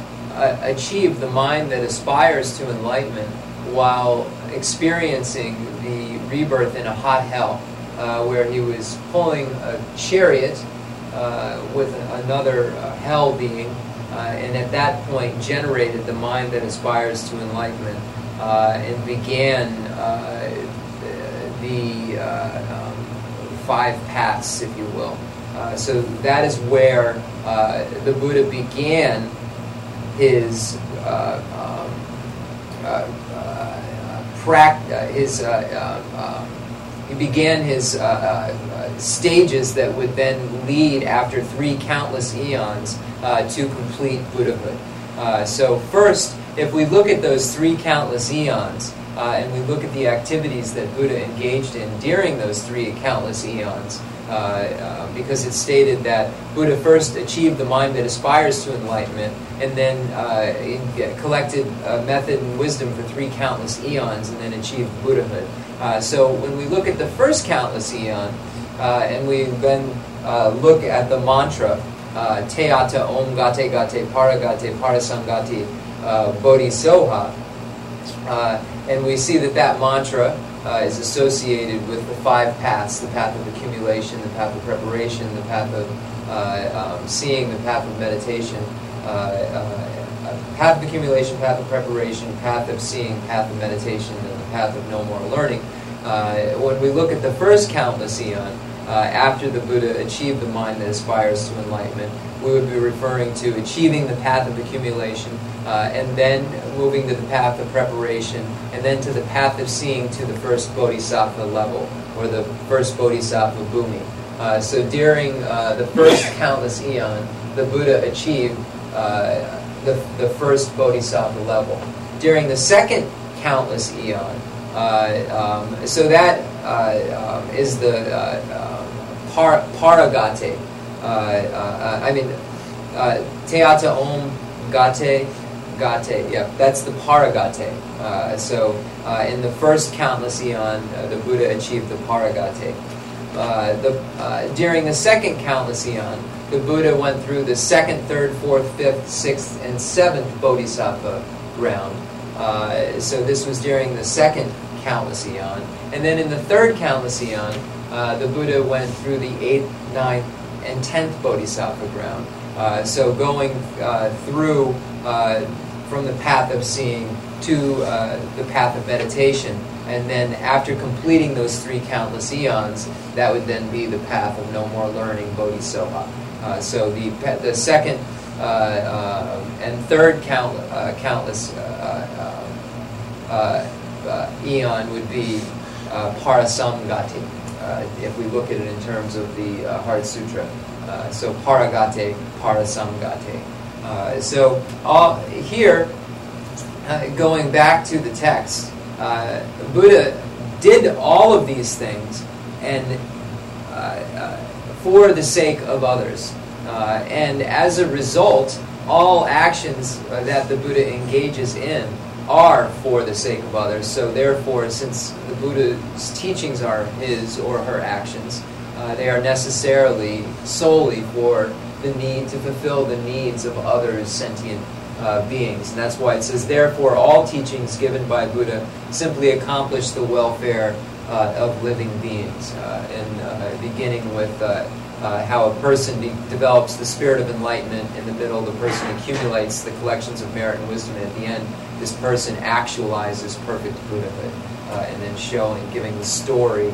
achieved the mind that aspires to enlightenment while experiencing the rebirth in a hot hell, uh, where he was pulling a chariot uh, with another uh, hell being, and at that point generated the mind that aspires to enlightenment and began the uh, um, five paths, if you will. Uh, so that is where uh, the Buddha began his uh, um, uh, uh, his um, he began his stages that would then lead after three countless eons to complete Buddhahood. so first, if we look at those three countless eons, uh, and we look at the activities that Buddha engaged in during those three countless eons, uh, uh, because it's stated that Buddha first achieved the mind that aspires to enlightenment, and then uh, collected method and wisdom for three countless eons, and then achieved Buddhahood. Uh, so when we look at the first countless eon, and we then look at the mantra, Teata Om Gate Gate Paragate Parasangati Bodhisoha, uh, and we see that that mantra uh, is associated with the five paths the path of accumulation, the path of preparation, the path of uh, um, seeing, the path of meditation, uh, uh, path of accumulation, path of preparation, path of seeing, path of meditation, and the path of no more learning. Uh, when we look at the first countless eon, after the Buddha achieved the mind that aspires to enlightenment, we would be referring to achieving the path of accumulation, uh, and then moving to the path of preparation, and then to the path of seeing to the first bodhisattva level, or the first bodhisattva bhumi. Uh, so during uh, the first countless eon, the Buddha achieved uh, the, the first bodhisattva level. During the second countless eon, uh, um, so that uh, um, is the um, par- paragate. I mean, teata om gate gate. Yeah, that's the paragate. Uh, so uh, in the first countless eon, uh, the Buddha achieved the paragate. Uh, the, uh, during the second countless eon, the Buddha went through the second, third, fourth, fifth, sixth, and seventh bodhisattva ground. Uh, so this was during the second countless eon. And then in the third countless eon, the Buddha went through the eighth, ninth, and tenth bodhisattva ground. so going through from the path of seeing to uh, the path of meditation. And then after completing those three countless eons, that would then be the path of no more learning, bodhisattva. Uh, so the, the second uh, uh, and third count, uh, countless eon would be parasamgati, if we look at it in terms of the Heart Sutra. so paragate, parasamgate. So all, here, uh, going back to the text, uh, Buddha did all of these things and uh, uh for the sake of others. Uh, and as a result, all actions that the Buddha engages in are for the sake of others. So therefore, since the Buddha's teachings are his or her actions, uh, they are necessarily solely for the need to fulfill the needs of other sentient uh, beings. And that's why it says, therefore, all teachings given by Buddha simply accomplish the welfare uh, of living beings. Uh, and uh, beginning with uh, uh, how a person de develops the spirit of enlightenment. In the middle, the person accumulates the collections of merit and wisdom. And at the end, this person actualizes perfect Buddhahood. and then showing, giving the story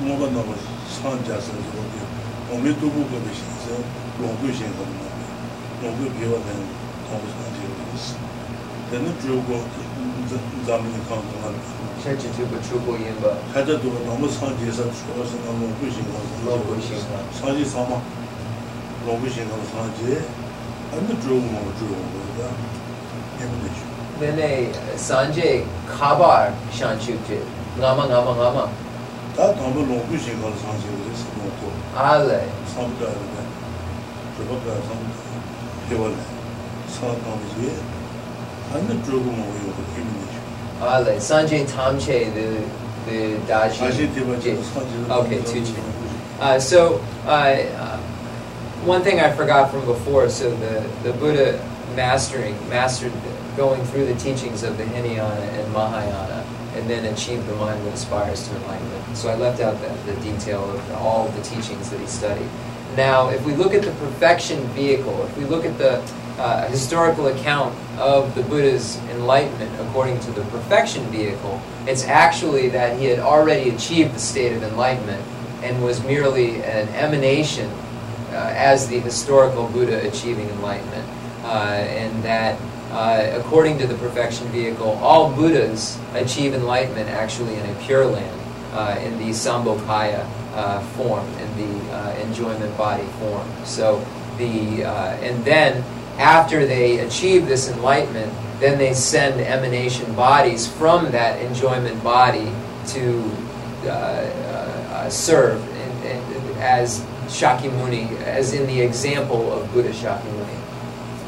뭐가 나바 산자서 저기 오미도 보고 계시서 롱부 시간 롱부 비워된 너무 사제가 됐어 tena chubu zamini kaan kaan chanchi chubu chubu yinba kata dhuwa nama sanji sa chuwa sa nga longbu shinga longbu shinga sanji sama longbu shinga sanji anda chubu nama chubu wada yamda shu nene sanji kabar shanchu chi ngama ngama ngama ta nama longbu shinga sanji wada sa longbu ale samda wada chubu kaya samda hewala sa nama 안 들고 뭐 이거 기분이죠. Ah, like Sanjay Tamche, the the Daji. Okay, Tucci. Uh, so uh, uh, one thing I forgot from before. So the the Buddha mastering mastered going through the teachings of the Hinayana and Mahayana, and then achieved the mind that aspires to enlightenment. So I left out the, the detail of all the teachings that he studied. Now, if we look at the perfection vehicle, if we look at the uh, historical account of the Buddha's enlightenment according to the perfection vehicle, it's actually that he had already achieved the state of enlightenment and was merely an emanation uh, as the historical Buddha achieving enlightenment. Uh, and that, uh, according to the perfection vehicle, all Buddhas achieve enlightenment actually in a pure land, uh, in the Sambhogakaya uh, form, in the enjoyment body form. So the, and then after they achieve this enlightenment, then they send emanation bodies from that enjoyment body to uh, uh, serve in, in, as Shakyamuni, as in the example of Buddha Shakyamuni.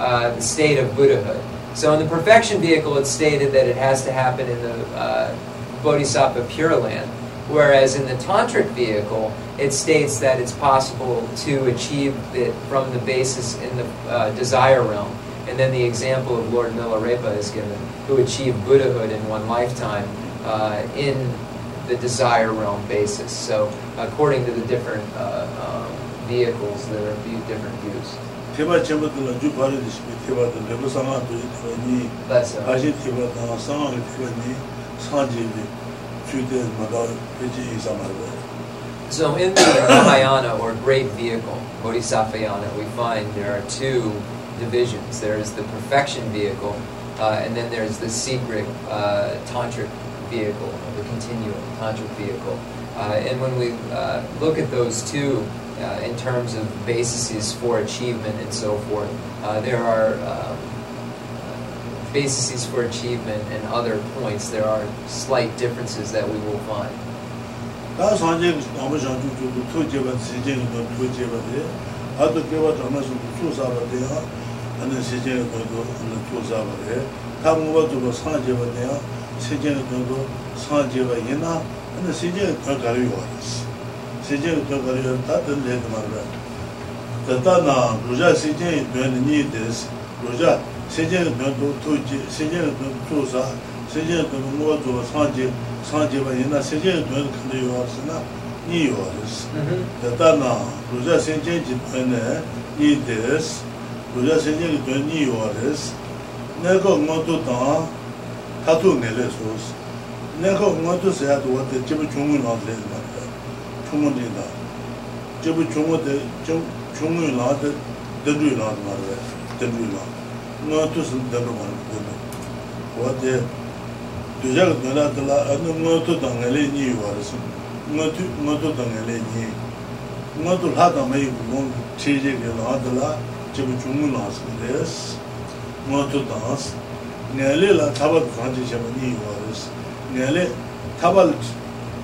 uh, the state of Buddhahood. So in the perfection vehicle, it's stated that it has to happen in the uh, Bodhisattva Pure Land. Whereas in the tantric vehicle, it states that it's possible to achieve it from the basis in the uh, desire realm. And then the example of Lord Milarepa is given, who achieved Buddhahood in one lifetime uh, in the desire realm basis. So according to the different uh, um, vehicles, there are different views. That's so in the Mahayana, or great vehicle, Bodhisattvayana, we find there are two divisions. There is the perfection vehicle, uh, and then there's the secret uh, tantric vehicle, the continuum, tantric vehicle. Uh, and when we uh, look at those two uh, in terms of bases for achievement and so forth, uh, there are um, bases for achievement and other points. There are slight differences that we will find. 다 산제 너무 장주 주고 토제바 세제는 더 토제바데 아도 개와 담아서 수사바데요 하는 세제는 더도 하는 수사바데 다음과 좀 산제바데요 세제는 더도 산제바 이나 하는 세제는 더 가려요 세제는 더 가려요 다 된데 말이야 다다나 로자 세제 되는 니데스 로자 세제는 더도 토제 세제는 더 수사 세제는 더 뭐가 좀 산제 sāngjiwa yinā sēnjian duwa kanda yuwa rasi nā nī yuwa rasi yatā nā rūjā sēnjian ji duwa nā nī dēs rūjā sēnjian ji duwa nī yuwa rasi nā kā ngā tu tāng tā tu ngā lē sōs nā kā ngā tu sēyā tu wā tē jibu chūngu nā lē chungu dhinda chebu chungu dhe chungu yu laa dhe dendru yu laa marwa dendru yu laa nga tu sin dendru marwa dendru wa dhe duja ka dhala dhala anu nga tu danga le nyi yu wara sin nga tu nga tu danga le nyi nga tu laa dama yu gong che je ke laa dhala chebu chungu laa sin des nga tu danga sin nga le laa tabat kanji cheba nyi yu wara sin nga le tabat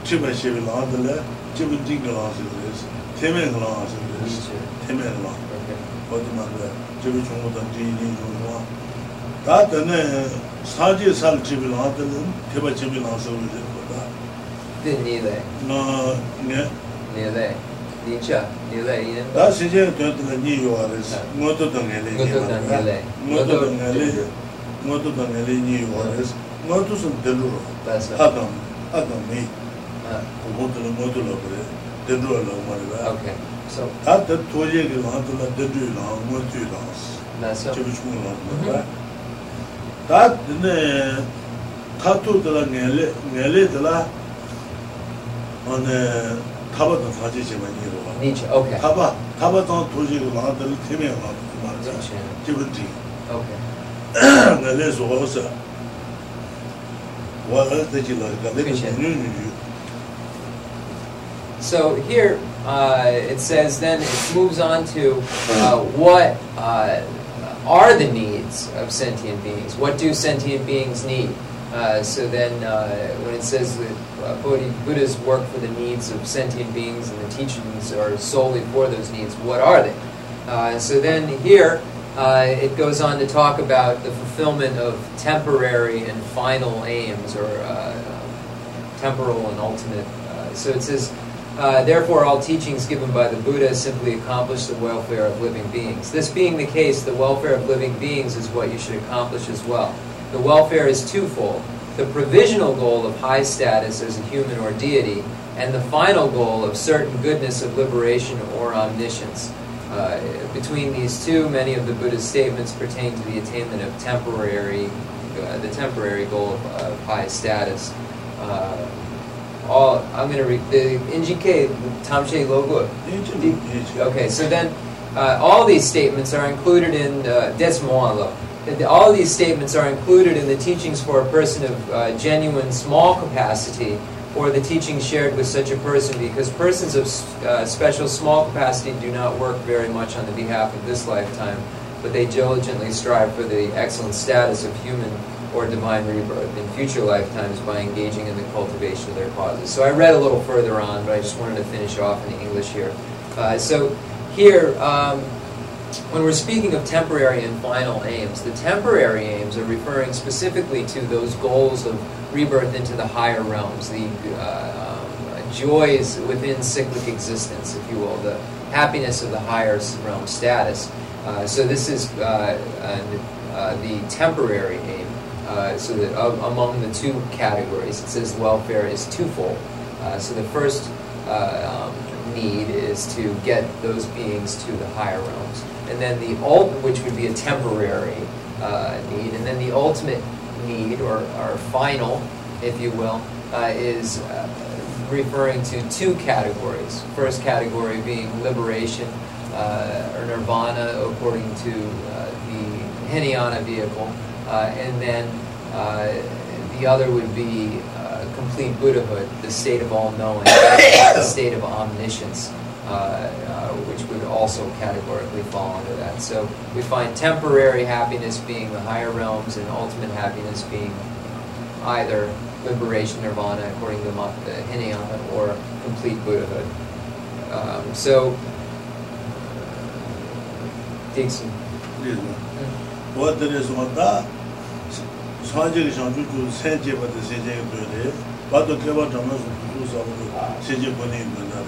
chiba shebi laa dhala thaba chibu che la dula chibu ji ge la s des teme ge la s des teme ge la odi ma ge chibu chumu da ji ni jo 다 되네 사지 살 집이 나왔던 대바 집이 나서 이제 보다 되니래 나네 네래 니차 네래 인 다 시제 되는 니 요아레스 모두 동네래 모두 동네래 모두 동네래 모두 동네래 니 요아레스 모두 좀 들로 하던 하던 미 모두 모두 그래 들로 말이야 오케이 so 다들 도저히 그 한도나 들로 모두 나왔어 맞아 저 죽는 거 tā dīne kātū dīla ngēlē, ngēlē dīla āne tāpa dāng sācī chīma nī rōwa. Nīchā, ok. Tāpa, tāpa dāng tōjī rō ngā dīla tīmē ngā dīla mā rā, jīpa dī. Ok. ngēlē sō gā sā, wā gā dā jī lā, gā dā jī nyū nyū nyū. So here uh, it says then it moves on to uh, what uh, are the needs of sentient beings. What do sentient beings need? Uh, so then, uh, when it says that uh, Buddha's work for the needs of sentient beings and the teachings are solely for those needs, what are they? So then here, it goes on to talk about the fulfillment of temporary and final aims, or temporal and ultimate. so it says, uh, therefore, all teachings given by the Buddha simply accomplish the welfare of living beings. This being the case, the welfare of living beings is what you should accomplish as well. The welfare is twofold the provisional goal of high status as a human or deity, and the final goal of certain goodness of liberation or omniscience. Uh, between these two, many of the Buddha's statements pertain to the attainment of temporary, uh, the temporary goal of, of high status. Uh, all I'm going to read the NGK Tamshe logo. Okay, so then uh, all these statements are included in uh, All these statements are included in the teachings for a person of uh, genuine small capacity or the teachings shared with such a person because persons of uh, special small capacity do not work very much on the behalf of this lifetime, but they diligently strive for the excellent status of human or divine rebirth in future lifetimes by engaging in the cultivation of their causes. So I read a little further on, but I just wanted to finish off in English here. Uh, so here, um, when we're speaking of temporary and final aims, the temporary aims are referring specifically to those goals of rebirth into the higher realms, the uh, um, joys within cyclic existence, if you will, the happiness of the higher realm status. Uh, so this is uh, uh the temporary aim. Uh, so that among the two categories, it says welfare is twofold. Uh, so the first uh, um, need is to get those beings to the higher realms, and then the ult, which would be a temporary uh, need, and then the ultimate need or, or final, if you will, uh, is referring to two categories. First category being liberation or nirvana, according to the Hinayana vehicle. Uh, and then uh, the other would be uh, complete Buddhahood, the state of all knowing, [COUGHS] the state of omniscience, which would also categorically fall under that. So we find temporary happiness being the higher realms and ultimate happiness being either liberation, nirvana, according to the Hinayana, or complete Buddhahood. Um, so, Dixon. What there is one that 산지의 장주주 세제 받은 세제에 되네. 봐도 개발 정말 좀 주사고 세제 보내 있는 날에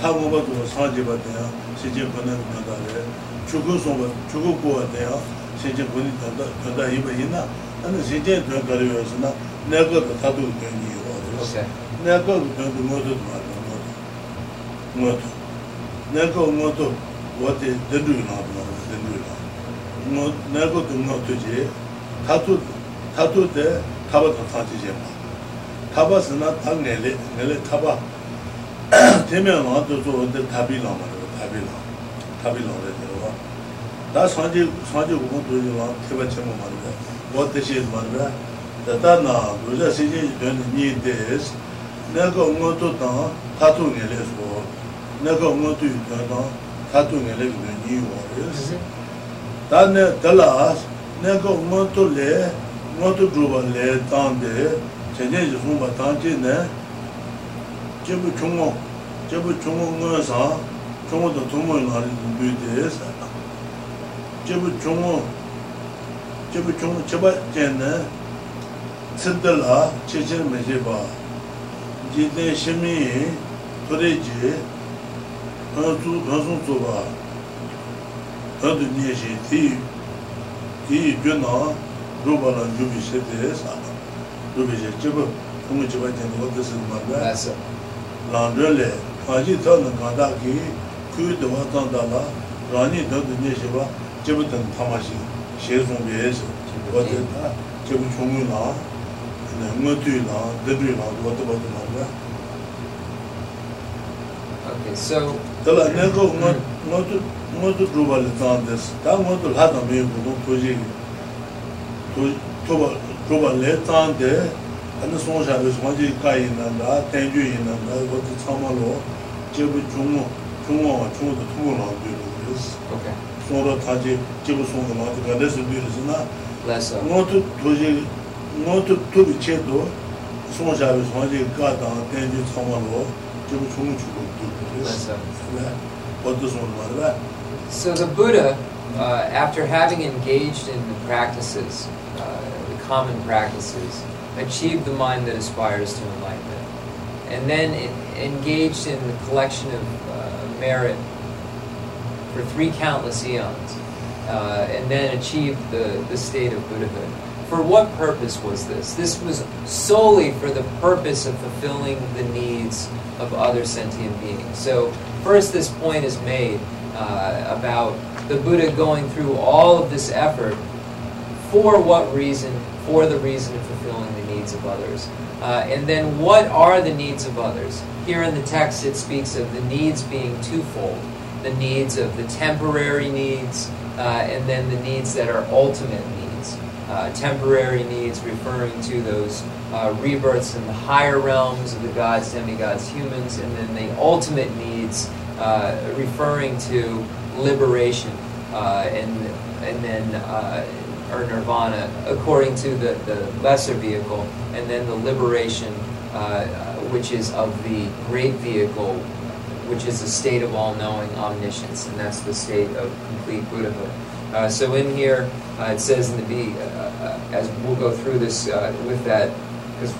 타고 봐도 산지 받아요. 세제 보내 있는 날에 죽어서 죽고 보아요. 세제 보내 된다. 된다 이거 있나? 아니 세제 더 가려서나 내가 다도 되니 오케이. 내가 그 모두 말아. 모두. 내가 모두 어디 되는 거 하고 되는 거. 뭐 내가 그 모두지. 다도 tatu de taba to tati jeba taba sina ta ngele ngele taba teme nga to zo de tabi la ma de tabi la tabi la de wa da sanje sanje go to de wa teba che ma de wo de she ma de da ta na go ja si ji de ni de es na go ngo to ta tatu ngele so na go ngo to de na tatu ngele de ni wo es da ne dala ne go ngo to le ngātu dhruva lē tāndē, chēnyē yī sūmbā tāndē nē, jebu chūngō, jebu chūngō ngā sā, chūngō tā tūmō yī ngā rī dhū dē sā, jebu chūngō, jebu chūngō chebā chēnē, tsiddhā lā chēchēn mē chēbā, jītē shimī yī, tōrē jī, ngā sūng tsū bā, ngā dhū nyē shē tī, tī yī gyō nā, rūpa lā yūpi shepi sāpa, rūpi she chibu, kumu chiba chani wata sīn mārgā, lāndrā lē, kāji tā nā kāntā ki, kū dhawā tāntā lā, rāni dhāntu nye shibā, chibu tān tamāshī, she sōng bē sī, wata tā, chibu chōngu lā, ngā tū lā, dhibri lā, wata wata mārgā. Okay, so... Tala, nē kō ngā tū rūpa lī tāntā sī, tā ngā tū lā tā mē kū tō tō jī kī, toba toba le tang de an song sha de song ji ka yin na da ten ju yin na da wo ji chang ma lo je bu chung mo chung mo chung de tu lo de lo is okay so ro ta ji je bu song ma de ga de su de su na ngo tu do ji ngo tu tu bi che do song sha de song ji ka da ten ju chang ma lo je bu chung chu de lo is So the Buddha, uh, after having engaged in the practices common practices, achieve the mind that aspires to enlightenment, and then engaged in the collection of uh, merit for three countless eons, uh, and then achieved the, the state of Buddhahood. For what purpose was this? This was solely for the purpose of fulfilling the needs of other sentient beings. So, first, this point is made uh, about the Buddha going through all of this effort. For what reason? For the reason of fulfilling the needs of others. Uh, and then, what are the needs of others? Here in the text, it speaks of the needs being twofold the needs of the temporary needs, uh, and then the needs that are ultimate needs. Uh, temporary needs referring to those uh, rebirths in the higher realms of the gods, demigods, humans, and then the ultimate needs uh, referring to liberation uh, and, and then or nirvana according to the, the lesser vehicle, and then the liberation, uh, which is of the great vehicle, which is the state of all knowing omniscience, and that's the state of complete Buddhahood. Uh, so in here, uh, it says in the B, uh, uh, as we'll go through this uh, with that, because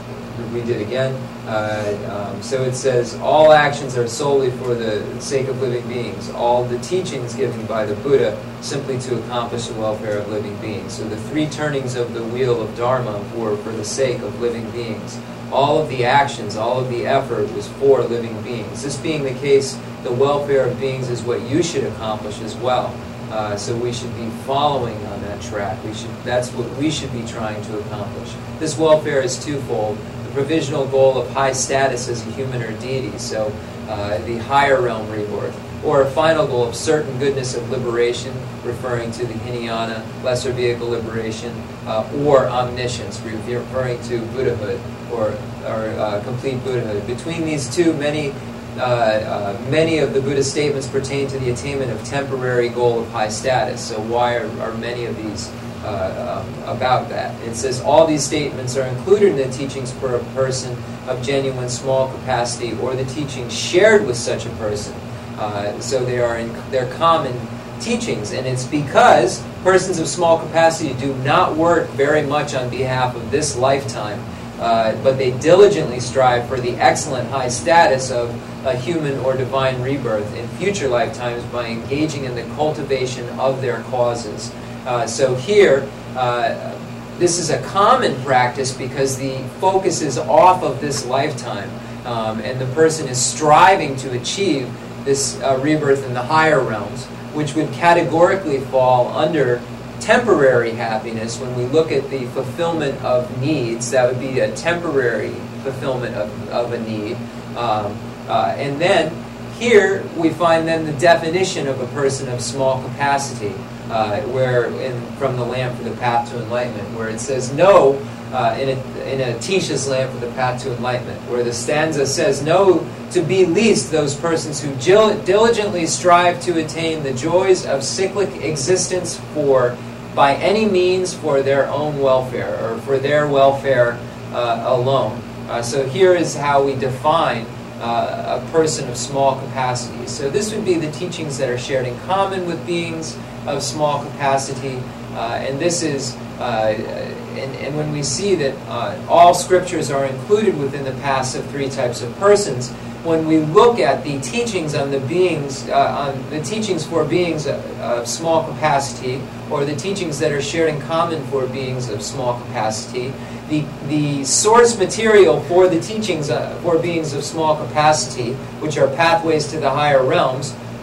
we did again. Uh, um, so it says, all actions are solely for the sake of living beings. All the teachings given by the Buddha simply to accomplish the welfare of living beings. So the three turnings of the wheel of Dharma were for the sake of living beings. All of the actions, all of the effort was for living beings. This being the case, the welfare of beings is what you should accomplish as well. Uh, so we should be following on that track. We should, that's what we should be trying to accomplish. This welfare is twofold provisional goal of high status as a human or deity. So uh, the higher realm rebirth, or a final goal of certain goodness of liberation, referring to the Hinayana, lesser vehicle liberation, uh, or omniscience, referring to Buddhahood or, or uh, complete Buddhahood. Between these two, many uh, uh, many of the Buddhist statements pertain to the attainment of temporary goal of high status. So why are, are many of these uh, um, about that? It says all these statements are included in the teachings for a person of genuine small capacity or the teachings shared with such a person. Uh, so they are in, they're common teachings, and it's because persons of small capacity do not work very much on behalf of this lifetime, uh, but they diligently strive for the excellent high status of a human or divine rebirth in future lifetimes by engaging in the cultivation of their causes. Uh, so here, uh, this is a common practice because the focus is off of this lifetime, um, and the person is striving to achieve this uh, rebirth in the higher realms, which would categorically fall under temporary happiness when we look at the fulfillment of needs. That would be a temporary fulfillment of, of a need. Um, uh, and then here we find then the definition of a person of small capacity, uh, where in, from the Lamp for the Path to Enlightenment, where it says no uh, in, a, in a Atisha's Lamp for the Path to Enlightenment, where the stanza says no to be least those persons who diligently strive to attain the joys of cyclic existence for by any means for their own welfare or for their welfare uh, alone. Uh, so here is how we define uh, a person of small capacity. So this would be the teachings that are shared in common with beings of small capacity, uh, and this is, uh, and, and, when we see that uh, all scriptures are included within the paths of three types of persons, when we look at the teachings on the beings, uh, on the teachings for beings of, of, small capacity, or the teachings that are shared in common for beings of small capacity, the, the source material for the teachings uh, for beings of small capacity, which are pathways to the higher realms,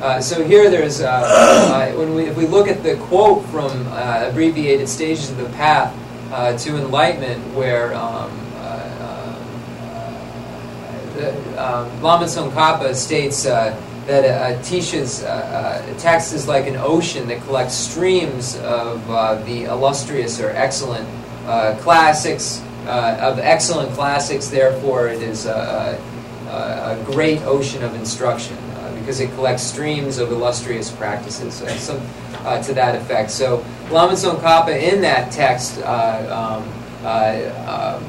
Uh, so here there's, uh, uh, when we, if we look at the quote from uh, Abbreviated Stages of the Path uh, to Enlightenment, where um, uh, uh, um, Lama Tsongkhapa states that Tisha's text is like an ocean that collects streams of the illustrious or excellent classics, of excellent classics. Therefore, it is a, a, a great ocean of instruction because it collects streams of illustrious practices. Uh, some uh, to that effect. So, Lama Tsongkhapa in that text. Uh, um, uh,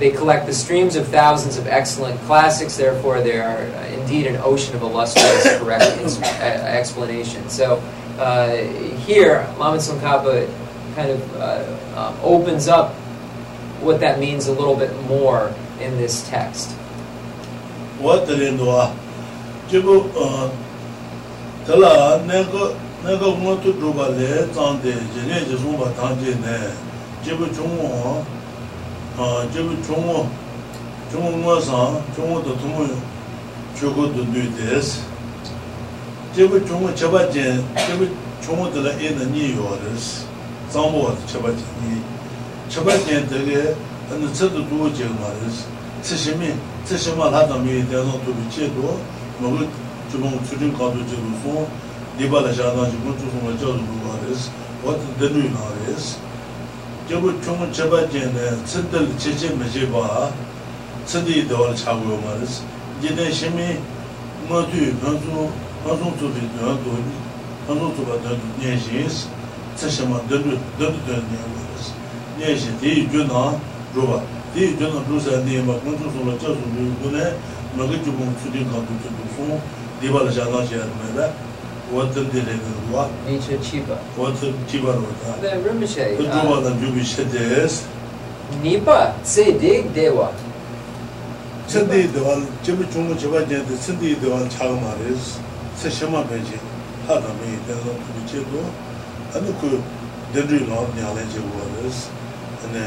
they collect the streams of thousands of excellent classics, therefore, they are indeed an ocean of illustrious [COUGHS] correct explanation. So, here, Lama Tsongkhapa kind of um, opens up what that means a little bit more in this text. What the lindwa 제보 어 달라 내가 내가 뭐또 두발에 짠데 제네 제송바 단제네. 제보 종어 어 제보 종어 종어 뭐서 종어도 동물 저거도 뉴데스 제보 종어 제바제 제보 종어들 애는 니요르스 zambuwa chabaji ni chabaji dage anu tsadu duwa jega marisi tsishimi tsishima lada mi deno tubi che duwa 너무 주봉 주진 가도 주고 디발라 자나 주고 주송 저도 그거스 what the new knowledge 저거 좀 제발 전에 츠들 제제 메제 봐 츠디 돌 차고 말스 이제 심이 모두 변수 변수 조지 저도 변수 조가 내시스 tsashima dhandu dhandu dhandu yawarisi. Nyeshi, dii gyuna ruwa, dii gyuna rusa niyama kunzu sula chasu niyugune, nāgā chūgōng chūdī kāntū chūdū sōng, dīpa lā shāngā shayā rūmē rā, wātsab dī rē gā rūwa. Nīchā chīpa. Wātsab chīpa rūwa tā. Nā rūmē shayā. Kū chūpa nā chūbī shē tēs. Nīpa tsē dēk dēwa. Tsē dēwa, chīpa chūngu chīpa jē tē, tsē dī dēwa chāgā mā rēs, tsē shimā pē chē, hā tā mē tē rā kū chē tō, anī kū dēndrī ngā nyā lē chē wā rēs, anī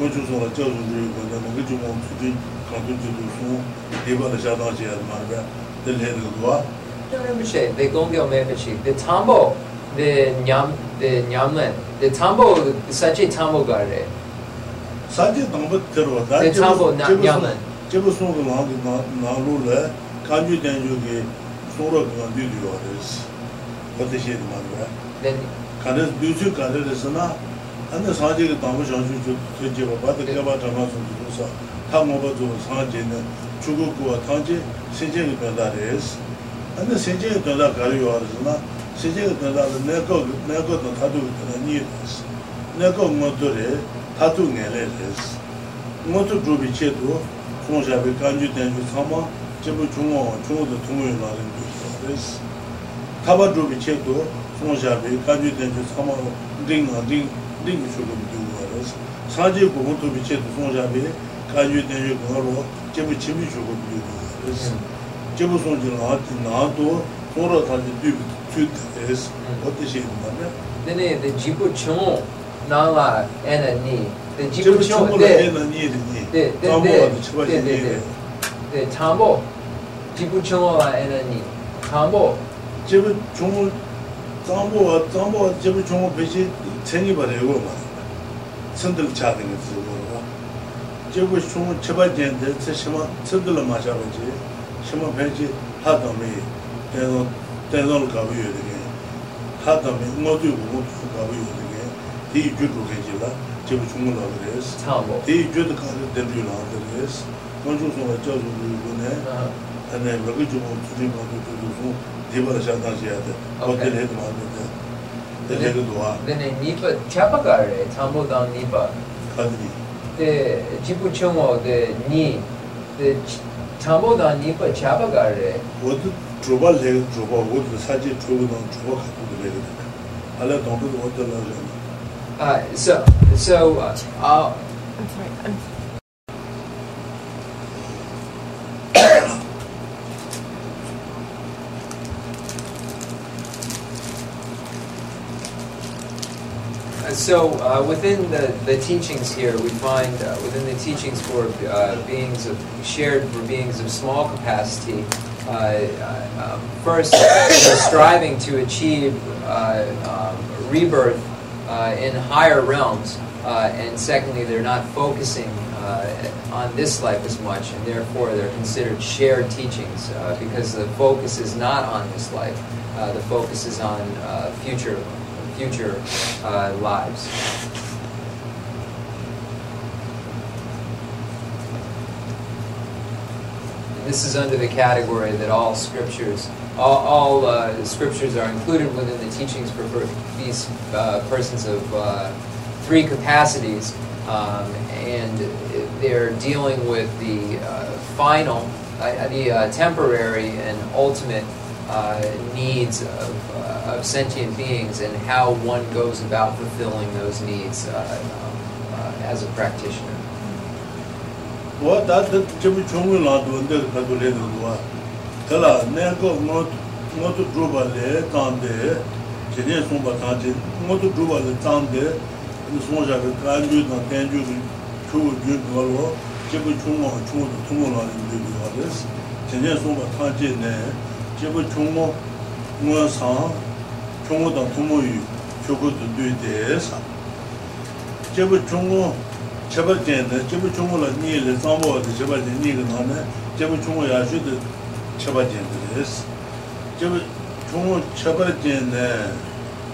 kū chū sō rā chā chū dī rē gā rā, nāgā chūgōng chūdī kāntū chū tu sū, tīpa tā shā tāng shē yā mā rā, tē lē rū duwa. Tē rā mī shē, tē gōng gyō mē kā shī, tē tāmbō, tē ñam, tē ñam lēn, tē tāmbō, sā chē tāmbō gā rē. Sā chē tāmbō tē rō, tā chē bō sū kā nā rū lē, kāntū tēn chū kī sū rō kā ndū duwa rē sī, kā tē shē mā rā. Kā rē dū chū kā rē rē sā na, ānā sā chē kā tāmbō shā chū chū tē chē bā bā tē kā bā tā mā sū 저 제가 봐도 제가 담아서 주고서 다 먹어도 사제는 주고고 탄지 세제를 변다레스 안에 세제를 변다 가려 알았으나 세제를 변다는 내가 내가 또 다도 그런 니스 내가 뭐더래 다도 내래스 모두 조비 체도 총샤베 간주 된주 삼아 제부 중어 중어도 통을 나는 거스 타바 조비 체도 총샤베 간주 된주 삼아 링아 링 링이 조금 두고서 사제 고모도 비체도 총샤베 kāyū tēyū kā rō chebu chebu chukku dhū dhū chebu sōngi lā tī nā tō sō rā tā tī dhū dhū dhū dhēs o tē shē dhū dhā nē dēne dē jibu chōngō nā lā ēnā nī dē jibu chōngō lā ēnā nī rī nī dē dē dē dē dē dē tāmbō jibu chōngō lā ēnā nī tāmbō chebu chōngō tāmbō wā tāmbō wā chebu chōngō bēshē tēngi bā rē gō mā tsandam chā tēngi tsī 제부 종을 배시 챙이 버려고 말. 선들 차는 거 쓰고. 제부 종을 쳐봐진데 저 심어 선들 마셔보지. 심어 배지 하다미 대도 대도를 가고요 되게. 하다미 모두 모두 가고요 되게. 이 주도 계지라 제부 종을 하그래서. Tambo. 이 주도 가는 데를 하그래서. 먼저 소가 저도 그거네. Uh-huh. ane wagi chungu tsuri mandu tsuri su diba la shantan siya de o Okay. tel hedi mandu de de hedi duwa Then the Nipa Chapa Gare, Tambo down Nipa. kadini de jipu chongo de ni de chambo da ni pa chaba ga re wodu droba le droba wodu saji droba don droba khu de le ala don do wodu la ja ah so so uh, uh, I'm sorry, I'm sorry. So uh, within the, the teachings here, we find uh, within the teachings for uh, beings of shared for beings of small capacity, uh, uh, um, first [COUGHS] they're striving to achieve uh, um, rebirth in higher realms, and secondly, they're not focusing on this life as much, and therefore they're considered shared teachings because the focus is not on this life. The focus is on future future uh, lives. And this is under the category that all scriptures, all, all uh, scriptures are included within the teachings for, for these uh, persons of uh, three capacities, um, and they're dealing with the uh, final, uh, the temporary and ultimate uh, needs of, uh, of sentient beings and how one goes about fulfilling those needs uh, uh, as a practitioner. 제부 총모 무어서 총모도 부모유 저것도 되대사 제부 총모 제발 된다 제부 총모를 니를 잡아도 제발 된 니가 나네 제부 총모 야슈도 제발 된다스 제부 총모 제발 된네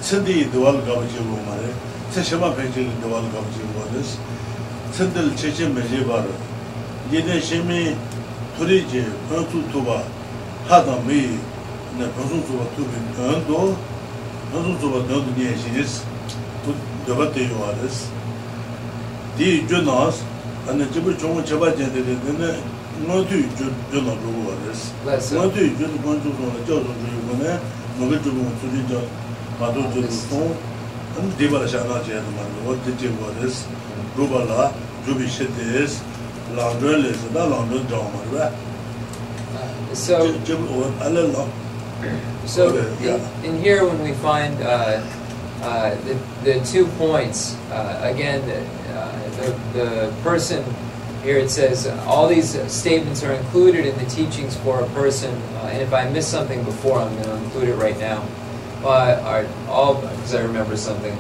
스디 도알 가지고 말해 제 제발 배질 도알 가지고 말스 스들 제제 메제 바로 얘네 심이 둘이지 그것도 도봐 하다 미 무슨 소가 두면 된도 무슨 소가 된도 네 시리스. 또 더버대 요아레스 디 주나스. 안에 집을 좀 잡아 되는데 근데 너도 주 주나 보고 와레스 너도 주 건조 소나 저도 주고네. 너가 주고 수리자 마도 주고. 안 디바라 샤나 제도 말고 어디 되고 와레스 로발라 주비시데스 라르레스 다 라르 정말 so, Jibu, wo, ale lang, So in, in here, when we find uh, uh, the, the two points, uh, again, uh, the, the person here it says all these statements are included in the teachings for a person, uh, and if I missed something before, I'm going to include it right now. Uh, all because I remember something.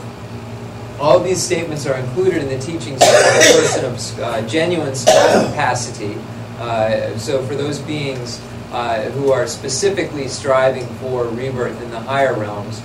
All these statements are included in the teachings for a person of uh, genuine capacity. Uh, so for those beings uh, who are specifically striving for rebirth in the higher realms,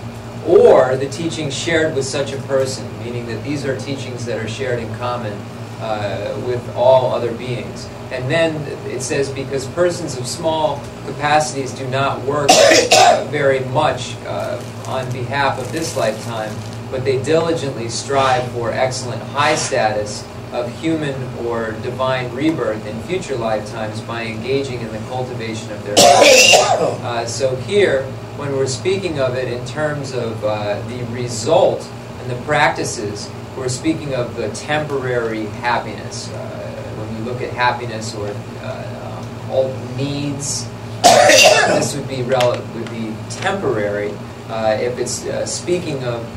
or the teachings shared with such a person, meaning that these are teachings that are shared in common uh, with all other beings. And then it says, because persons of small capacities do not work uh, very much uh, on behalf of this lifetime, but they diligently strive for excellent high status of human or divine rebirth in future lifetimes by engaging in the cultivation of their [COUGHS] uh, so here, when we're speaking of it in terms of uh, the result and the practices, we're speaking of the temporary happiness. Uh, when you look at happiness or uh, um, all needs, uh, [COUGHS] this would be would be temporary. Uh, if it's speaking of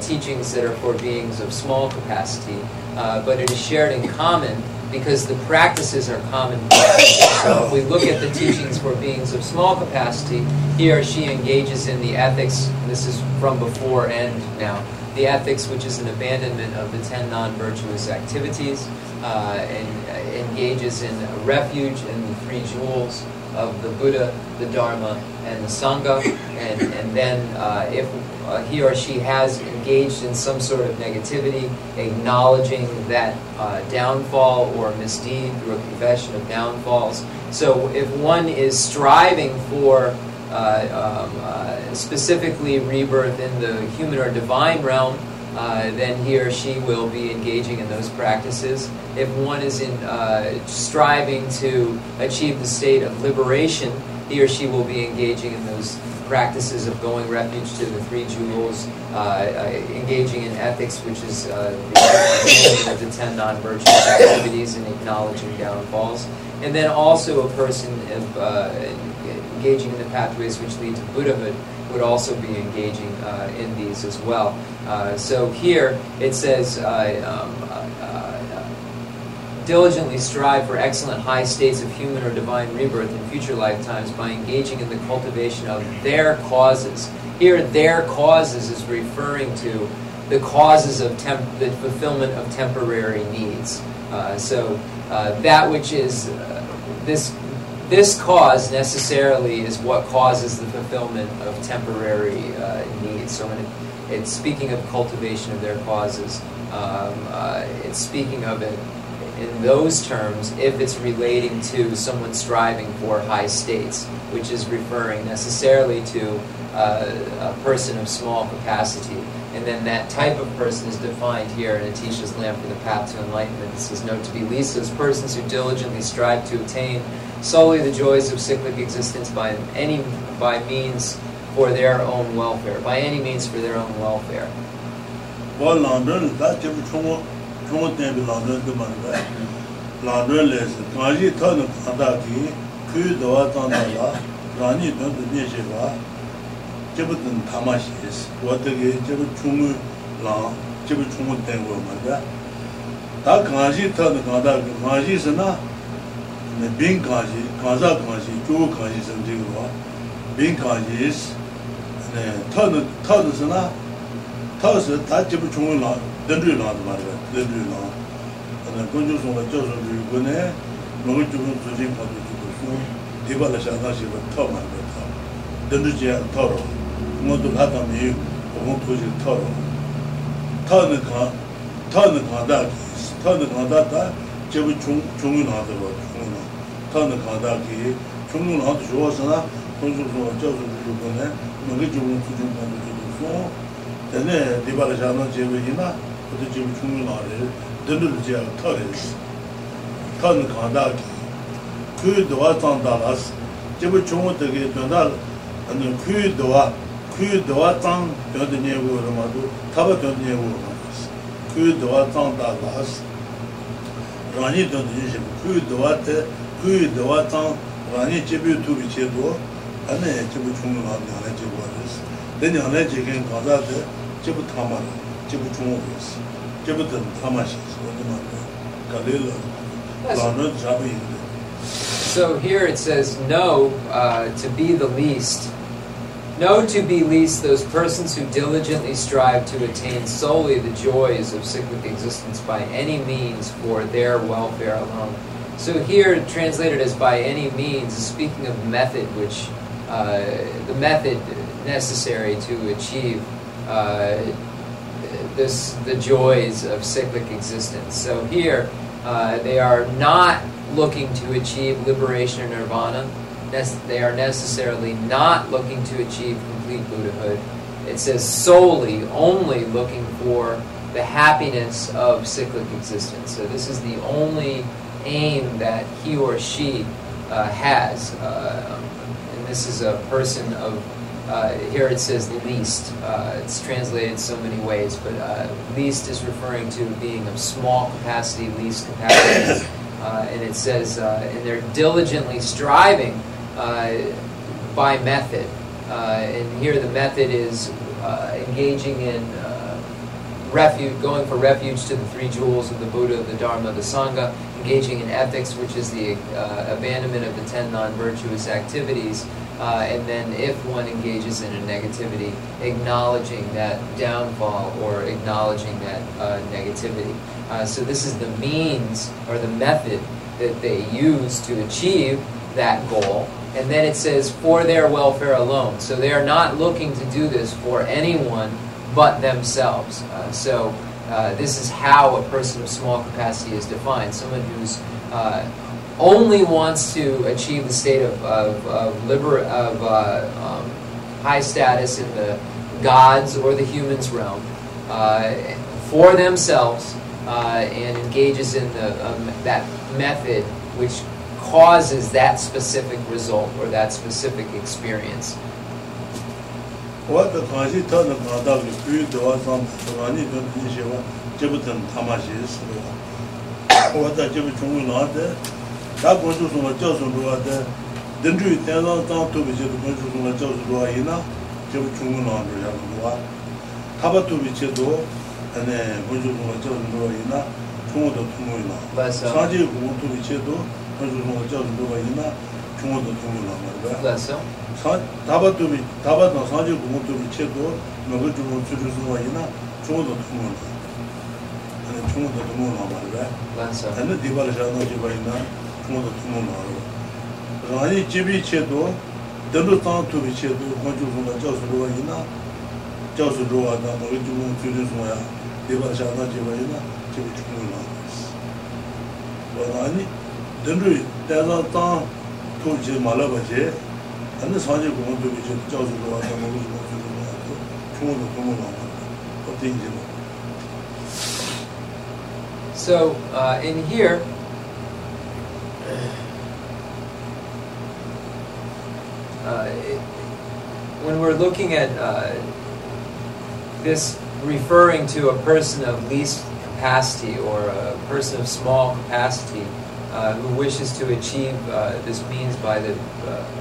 teachings that are for beings of small capacity, uh, but it is shared in common because the practices are common. So if we look at the teachings for beings of small capacity, he or she engages in the ethics, this is from before and now, the ethics which is an abandonment of the ten non-virtuous activities, uh, and engages in refuge in the three jewels of the Buddha, the Dharma, and the Sangha, and, and then uh, if uh, he or she has engaged in some sort of negativity, acknowledging that uh, downfall or misdeed through a confession of downfalls. So if one is striving for uh, um, uh, specifically rebirth in the human or divine realm, uh, then he or she will be engaging in those practices. If one is in uh, striving to achieve the state of liberation, he or she will be engaging in those practices of going refuge to the three jewels, uh, uh, engaging in ethics, which is uh, the of the ten non-virtuous activities and acknowledging downfalls, and then also a person of, uh, engaging in the pathways which lead to Buddhahood would also be engaging uh, in these as well. Uh, so here it says. Um, diligently strive for excellent high states of human or divine rebirth in future lifetimes by engaging in the cultivation of their causes. Here, their causes is referring to the causes of temp- the fulfillment of temporary needs. Uh, so uh, that which is uh, this this cause necessarily is what causes the fulfillment of temporary uh, needs. So when it, it's speaking of cultivation of their causes, um, uh, it's speaking of it in those terms if it's relating to someone striving for high states, which is referring necessarily to uh, a person of small capacity. And then that type of person is defined here in Atisha's Lamp for the Path to Enlightenment. This is known to be Lisa's persons who diligently strive to attain solely the joys of cyclic existence by any by means for their own welfare, by any means for their own welfare. zhōng tēnbi lāndrōn tō mārbā, lāndrōn lēsī, kāngzhī tā nō kāndā kī, kūyū dōwā tāndā lā, rāni tō tō nye shē bā, jibu tō tāmā shēs, wā tō kī jibu chūngu lāng, jibu chūngu tēngu mārbā. Tā kāngzhī tā nō kāndā kī, kāngzhī sī na, bīng kāngzhī, kāngzā kāngzhī, chūgu kāngzhī sī jī kī bīng kāngzhī sī, tā nō tā nō sī na, tā sī tā jibu chūngu lāng, dendru la dhwa rwa, dendru la. Tata gongyo songla cha songla yugo ne, logo chukun sujin kato chukun sung, dhiba la shaka shiva ta ma rwa ta. Dendru jaya ta rwa, ngon tu lata mi, gong tuji ta rwa. Ta ni ka, ta ni ka da, ta ni ka da ta, chebu chungu na dhwa, chungu na. Ta ni ka da ki, chungu na dhwa shuwa sana, gongyo songla cha songla yugo ne, logo chukun sujin kato chukun sung, tene dhiba la shaka shiva ina, kutu jibu chungu la re, dundu lu jiya ta re si. Ta nu kanda ki, kuyu duwa tsang da la si, jibu chungu tagi dunda, kuyu duwa, kuyu duwa tsang dundu nye gu rama du, taba dundu nye gu rama si. Kuyu duwa tsang da la si, rani dundu nye jibu, kuyu duwa te, kuyu duwa tsang, rani jibu tubi che duwa, ane jibu chungu la nyane jibu wa re si. Dene ane jigen kanda te, jibu tama re. Chungu wisi, jibu tan tama shi, wani ma kalila, lana jabu yin. So here it says, know uh, to be the least. Know to be least those persons who diligently strive to attain solely the joys of cyclic existence by any means for their welfare alone. So here, translated as by any means, is speaking of method, which uh, the method necessary to achieve uh, this the joys of cyclic existence. So here, uh, they are not looking to achieve liberation or nirvana. They are necessarily not looking to achieve complete Buddhahood. It says solely, only looking for the happiness of cyclic existence. So this is the only aim that he or she uh, has. Uh, and this is a person of, uh, here it says least. Uh, it's translated so many ways, but uh, least is referring to being of small capacity, least capacity. Uh, and it says, and they're diligently striving by method. and here the method is engaging in refuge, going for refuge to the three jewels of the Buddha, the Dharma, the Sangha, engaging in ethics, which is the uh, abandonment of the ten non-virtuous activities, uh, and then if one engages in a negativity, acknowledging that downfall or acknowledging that uh, negativity. Uh, so this is the means or the method that they use to achieve that goal. And then it says, for their welfare alone. So they are not looking to do this for anyone but themselves. Uh, so uh, this is how a person of small capacity is defined. Someone who's uh, only wants to achieve the state of, of, of, liber, of uh, um, high status in the gods or the humans realm uh, for themselves uh, and engages in the, um, that method which causes that specific result or that specific experience. wātā jibu chūngu nā tā tā gōnchū sūngā chā sūngu wā tā dīndrū yu tēnā tāng tūbi chē tu gōnchū sūngā chā sūngu wā yī na jibu chūngu nā rū yā rū wā tāpa tūbi chē tu gōnchū sūngā chā sūngu wā yī na chūngu tā tūngu yī na sāngshī gōnchū tūbi chē tu gōnchū sūngā chā sūngu wā yī na chūngu tā tūngu nā rū 다바 두비 다바 나 사지 공부 두비 체도 너가 좀 주주 좀 와이나 좋은 거 통은 아니 좋은 거 통은 나 말이야 맞아 아니 디바를 자나 지 와이나 좋은 거 통은 나로 아니 집이 체도 dāndu tāng tūpi chē tu gōngchū sūngā chā sū rūwa yinā chā sū kumado kumo maro. Rani jibi che do, delu tang tubi che do, gongchu zungla jao su ruwa ina, jao su ruwa da, mori jibung tsuri zungwa ya, deba sha na jiba ina, jibi chukumo maro. Rani, delu tela tang tubi che malaba che, ane sanje kumon tubi che, jao su ruwa da, mori jibung tsuri zungwa ya, kumado kumo maro. So, uh, in here, uh, it, when we're looking at uh, this referring to a person of least capacity or a person of small capacity uh, who wishes to achieve uh, this means by the uh,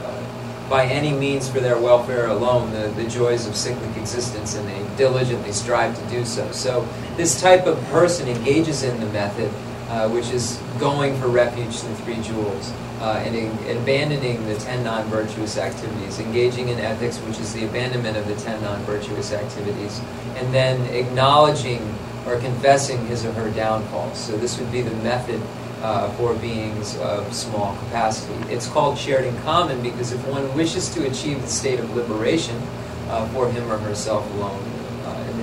by any means for their welfare alone the, the joys of cyclic existence, and they diligently strive to do so. So, this type of person engages in the method, uh, which is going for refuge to the three jewels, uh, and, in, abandoning the ten non virtuous activities, engaging in ethics, which is the abandonment of the ten non virtuous activities, and then acknowledging or confessing his or her downfall. So, this would be the method uh, for beings of small capacity. It's called shared in common because if one wishes to achieve the state of liberation uh, for him or herself alone,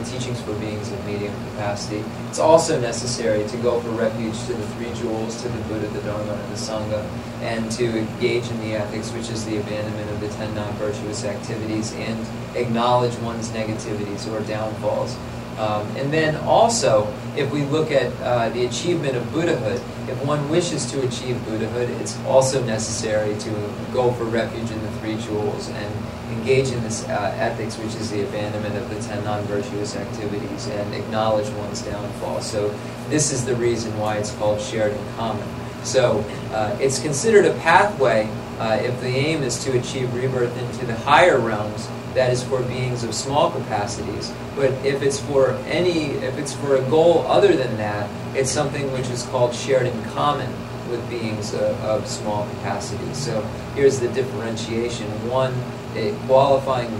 teachings for beings of medium capacity, it's also necessary to go for refuge to the three jewels, to the Buddha, the Dharma, and the Sangha, and to engage in the ethics, which is the abandonment of the ten non-virtuous activities, and acknowledge one's negativities or downfalls. Um, and then also, if we look at uh, the achievement of Buddhahood, if one wishes to achieve Buddhahood, it's also necessary to go for refuge in the three jewels and engage in this uh, ethics, which is the abandonment of the ten non-virtuous activities, and acknowledge one's downfall. So this is the reason why it's called shared in common. So uh, it's considered a pathway uh, if the aim is to achieve rebirth into the higher realms that is for beings of small capacities. But if it's for any, if it's for a goal other than that, it's something which is called shared in common with beings of, of small capacities. So here's the differentiation. One, it qualifying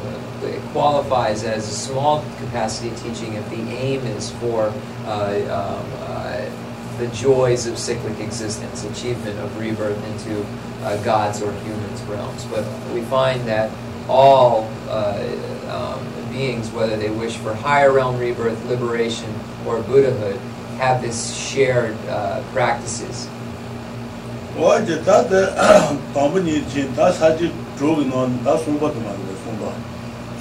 it qualifies as a small capacity teaching if the aim is for uh, um, uh, the joys of cyclic existence, achievement of rebirth into uh, God's or humans' realms. But we find that all uh, um, beings, whether they wish for higher realm rebirth, liberation, or Buddhahood, have this shared uh, practices. [CLEARS THROAT] 조기 넌 다송바도 말고 송바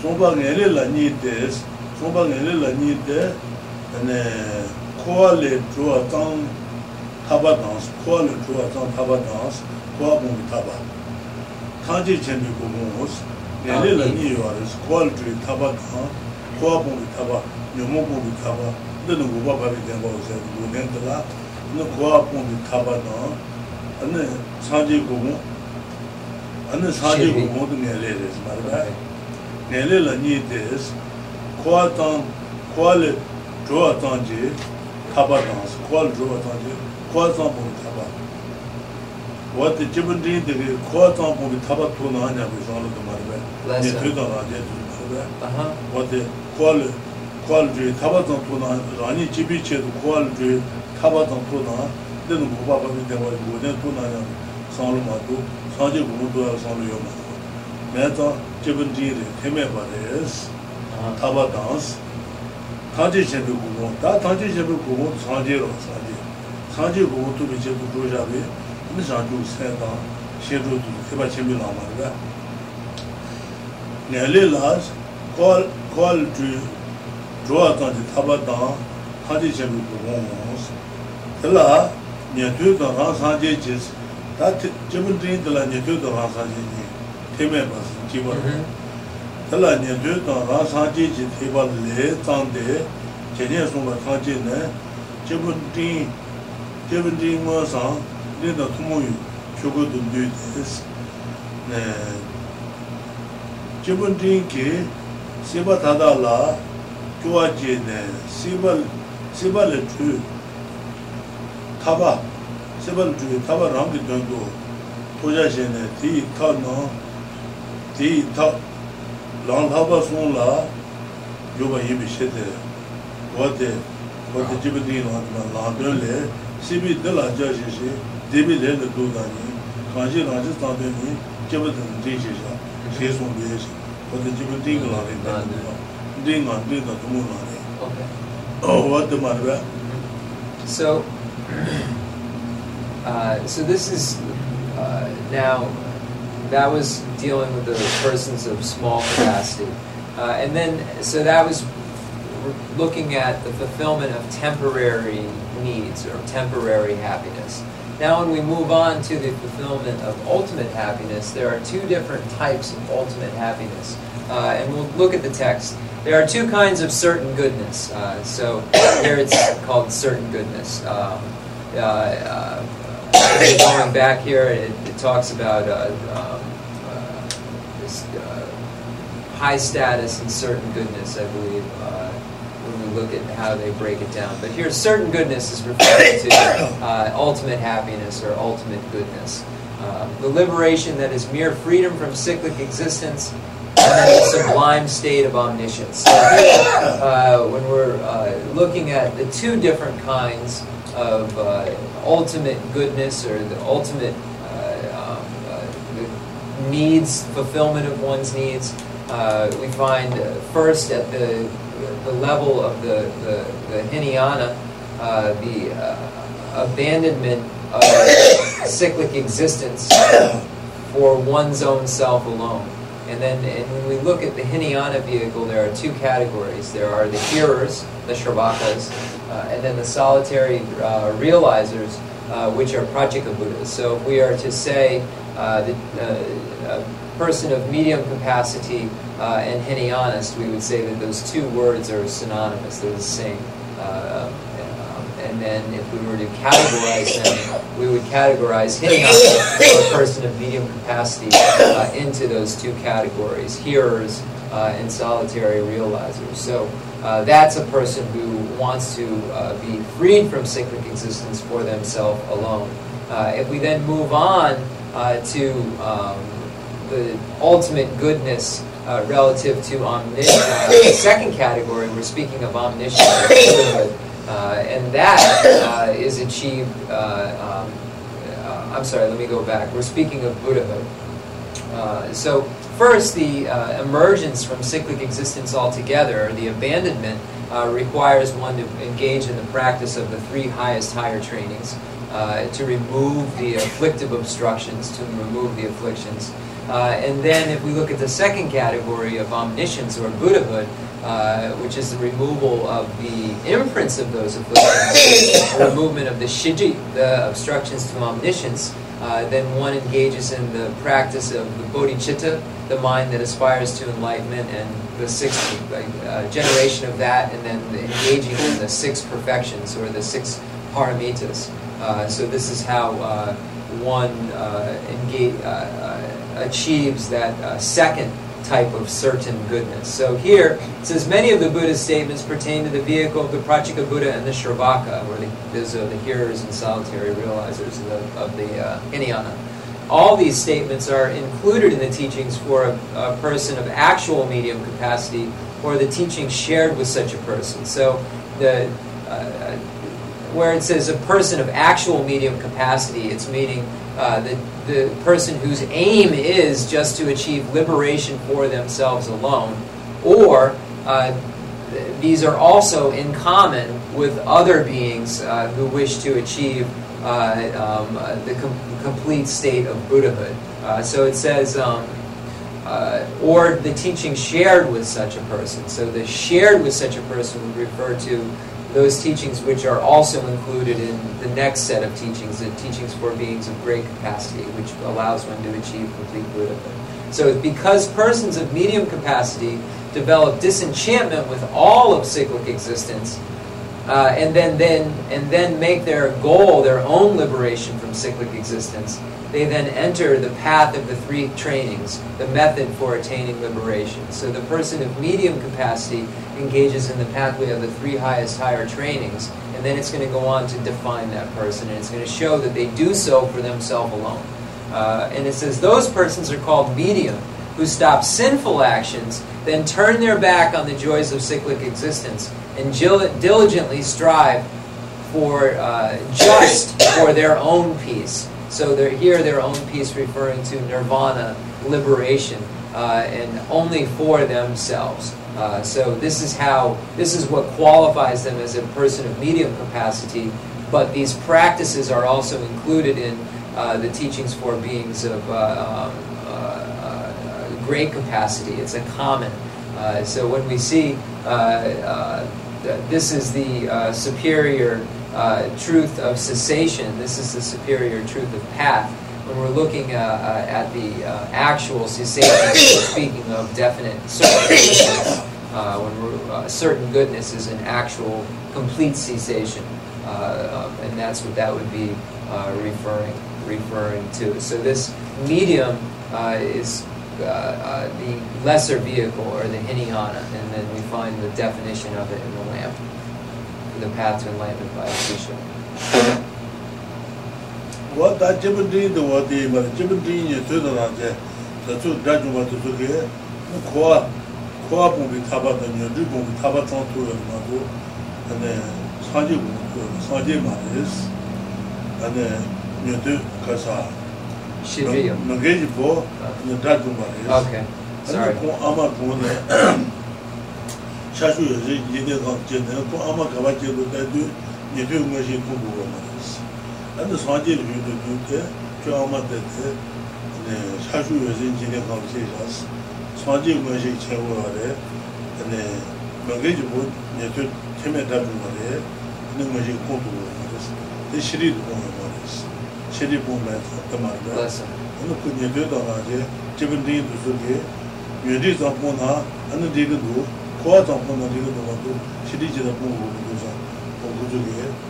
송바 내려라 니데스 송바 내려라 니데 네 코알레 조아 땅 타바 댄스 코알레 조아 땅 타바 댄스 코아 봉 타바. 칸지 쳔미 고모스 내려라 니요아스 코알레 타바 코아 봉 타바 요모 봉 타바. 너는 고바 바비 된 거세 고넨들아. 너 코아 봉 타바 너 아니 산지 고모 ane sādi gu mūdu nēlē rēs marabā nēlē la nī tēs kuwa tāng kuwa le dhruwa tāng jī kāpa tāngs kuwa le dhruwa tāng jī kuwa tāng pōngi kāpa wā tē jibun dhī tē kē kuwa tāng pōngi kāpa tū nā nyā gu shāng lō tu marabā nē tū tā nā jē tū marabā wā tē kuwa le kuwa le dhruwa kāpa tāng tū nā rāni jibī chē tu kuwa le dhruwa kāpa tāng tū nā tē nū kūpa pā mī tē wā gu nē tū nā nyā sāng lō mā tū 가지 공부도 하고 요. 내가 저번 뒤에 헤매 버렸어. 아, 타바 다스. 가지 제도 공부. 다 가지 제도 공부 사제로 사제. 사제 공부도 이제 또 조자비. 근데 자주 세다. 제도도 해봐 재미 나와가. 내려라스 콜 콜드 조아까지 타바다 가지 제도 공부. 그러나 녀도 다 사제 제스 다 제분들이들라 녀도 가사지니 테메 봤어 지버 달라 녀도 가사지지 테발레 땅데 제네 송바 가지네. 제분들이 제분들이 뭐서 내가 도모유 저거도 뉴스. 네. 제분들이게 세바 다달라 좋아지네. 세발 세발을 주. 타바. 세번 주에 타바 랑기 된도 도자신에 디 타노 디타 랑하바 손라 요바 예비 셰데 어데 어데 집디 나한테 라드를 시비 들라자시시 데빌레 도다니 가지 가지 타베니 제버든 디시샤 제송 비에시 어데 집디 라데 딩가 딩가 도모나네 오케이 어 what the matter so uh, so this is uh, now that was dealing with the persons of small capacity. Uh, and then, so that was looking at the fulfillment of temporary needs or temporary happiness. Now, when we move on to the fulfillment of ultimate happiness, there are two different types of ultimate happiness. Uh, and we'll look at the text. There are two kinds of certain goodness. Uh, so [COUGHS] here it's called certain goodness. Um, uh, uh, going back here, it, it talks about uh, um, high status and certain goodness, I believe, uh, when we look at how they break it down. But here, certain goodness is referred to uh, ultimate happiness or ultimate goodness. Uh, the liberation that is mere freedom from cyclic existence and then the sublime state of omniscience. So here, uh, when we're uh, looking at the two different kinds of uh, ultimate goodness or the ultimate um, needs, fulfillment of one's needs, uh, we find uh, first at the, the level of the, the, the Hinayana, uh, the uh, abandonment of [COUGHS] cyclic existence for one's own self alone. And then and when we look at the Hinayana vehicle, there are two categories. There are the hearers, the Shravakas, uh, and then the solitary uh, realizers, which are Pratyeka Buddhas. So if we are to say that person of medium capacity uh, and Hinayanist, we would say that those two words are synonymous. They're the same. And then if we were to categorize them, we would categorize Hinayana, a person of medium capacity, uh, into those two categories, hearers uh, and solitary realizers. So uh, that's a person who wants to uh, be freed from cyclic existence for themselves alone. Uh, if we then move on uh, to um, the ultimate goodness relative to omniscience, the second category, we're speaking of omniscience, and that is achieved. Um, I'm sorry, let me go back. We're speaking of Buddhahood. so First, the uh, emergence from cyclic existence altogether, the abandonment, uh, requires one to engage in the practice of the three highest higher trainings uh, to remove the afflictive obstructions, to remove the afflictions. Uh, and then, if we look at the second category of omniscience or Buddhahood, uh, which is the removal of the imprints of those afflictions, the movement of the shiji, the obstructions to omniscience, uh, then one engages in the practice of the bodhicitta, the mind that aspires to enlightenment, and the sixth uh, generation of that, and then engaging in the six perfections or the six paramitas. Uh, so this is how uh, one engage, achieves that second type of certain goodness. So here it says many of the Buddha's statements pertain to the vehicle of the Pratyeka Buddha and the Shravaka, or the, those are the hearers and solitary realizers of the, of the uh, Hinayana. All these statements are included in the teachings for a, a person of actual medium capacity or the teachings shared with such a person. So the uh, where it says a person of actual medium capacity, it's meaning uh, the, the person whose aim is just to achieve liberation for themselves alone, or uh, these are also in common with other beings uh, who wish to achieve uh, um, the com- complete state of Buddhahood. Uh, so it says, um, or the teaching shared with such a person. So the shared with such a person would refer to those teachings which are also included in the next set of teachings, the teachings for beings of great capacity, which allows one to achieve complete Buddhahood. So because persons of medium capacity develop disenchantment with all of cyclic existence, uh, and then, then and then make their goal their own liberation from cyclic existence, they then enter the path of the three trainings, the method for attaining liberation. So the person of medium capacity engages in the pathway of the three highest higher trainings, and then it's going to go on to define that person, and it's going to show that they do so for themselves alone. Uh, and it says those persons are called medium, who stop sinful actions, then turn their back on the joys of cyclic existence, and diligently strive for uh, just for their own peace. So they're here, their own peace, referring to nirvana, liberation, uh, and only for themselves. Uh, so this is how this is what qualifies them as a person of medium capacity. But these practices are also included in uh, the teachings for beings of uh, um, uh, uh, great capacity. It's a common. so when we see this is the superior truth of cessation, this is the superior truth of path when we're looking uh, uh, at the uh, actual cessation, [COUGHS] speaking of definite certain [COUGHS] uh, when certain goodness is an actual complete cessation, um, and that's what that would be referring referring to. So this medium is uh, the lesser vehicle or the hinayana, and then we find the definition of it in the lamp, the path to enlightenment by Atisha. wā tā jibin tīng tā wā tī mā, jibin tīng yī sui tā rā chē, tā tsū dhā chū mā tā tsū kē, mū khuā, khuā pōng bī tāpa tā nyō, dhī pōng bī tāpa chōng tū yō mā tū, ane sāngjī pōng tū, sāngjī mā rīs, ane nyō tū kā sā, nō kē jī pō, nyō dhā chū mā rīs. Okay, sorry. Ane pōng āmā pōng nē, shā shū yō shī yī nē kāng chē nē, pōng āmā kāpā chē tū tā tū, nyō tū ngā shī pōng pō mā rīs. sī, āndā sāngjī rī yu yu tē, chū āma tē tē, shāshū yu zīn jīne kāng sī shās, sāngjī yu shik chē wu wā rē, mēngē jī bū, nye tū tēmē tā rū wā rē, nē ngā shik kōng tū wā rē sī, tē shirī tū kōng wā rē sī, shirī bū mē tā tā mā rē, āndā kū nye tū tā ngā jē, jibin tī tū sū kē, yu rī zāng pō nā, āndā dī gā tū, kua zāng pō nā dī gā tū wā tū, shirī jī tā pō wā rē, 타바 좀 되는 말라 Amishiken Ming Sur. Sen Gare. 망게지 보면 Mugiji Putra the Gushi. 아마 좀 Oh, Kongyam and Kontun. Okay. 아마 Two 좀 channel. 다 아마 네, 그거 제수.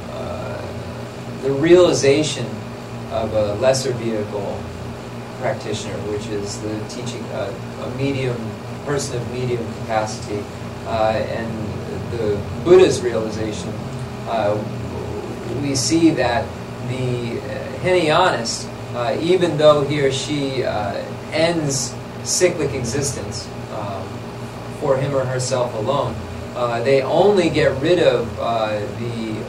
the realization of a lesser vehicle practitioner, which is the teaching uh, a medium person of medium capacity, uh, and the Buddha's realization, uh, we see that the uh, Hinayanist, uh, even though he or she uh, ends cyclic existence um, for him or herself alone, uh, they only get rid of the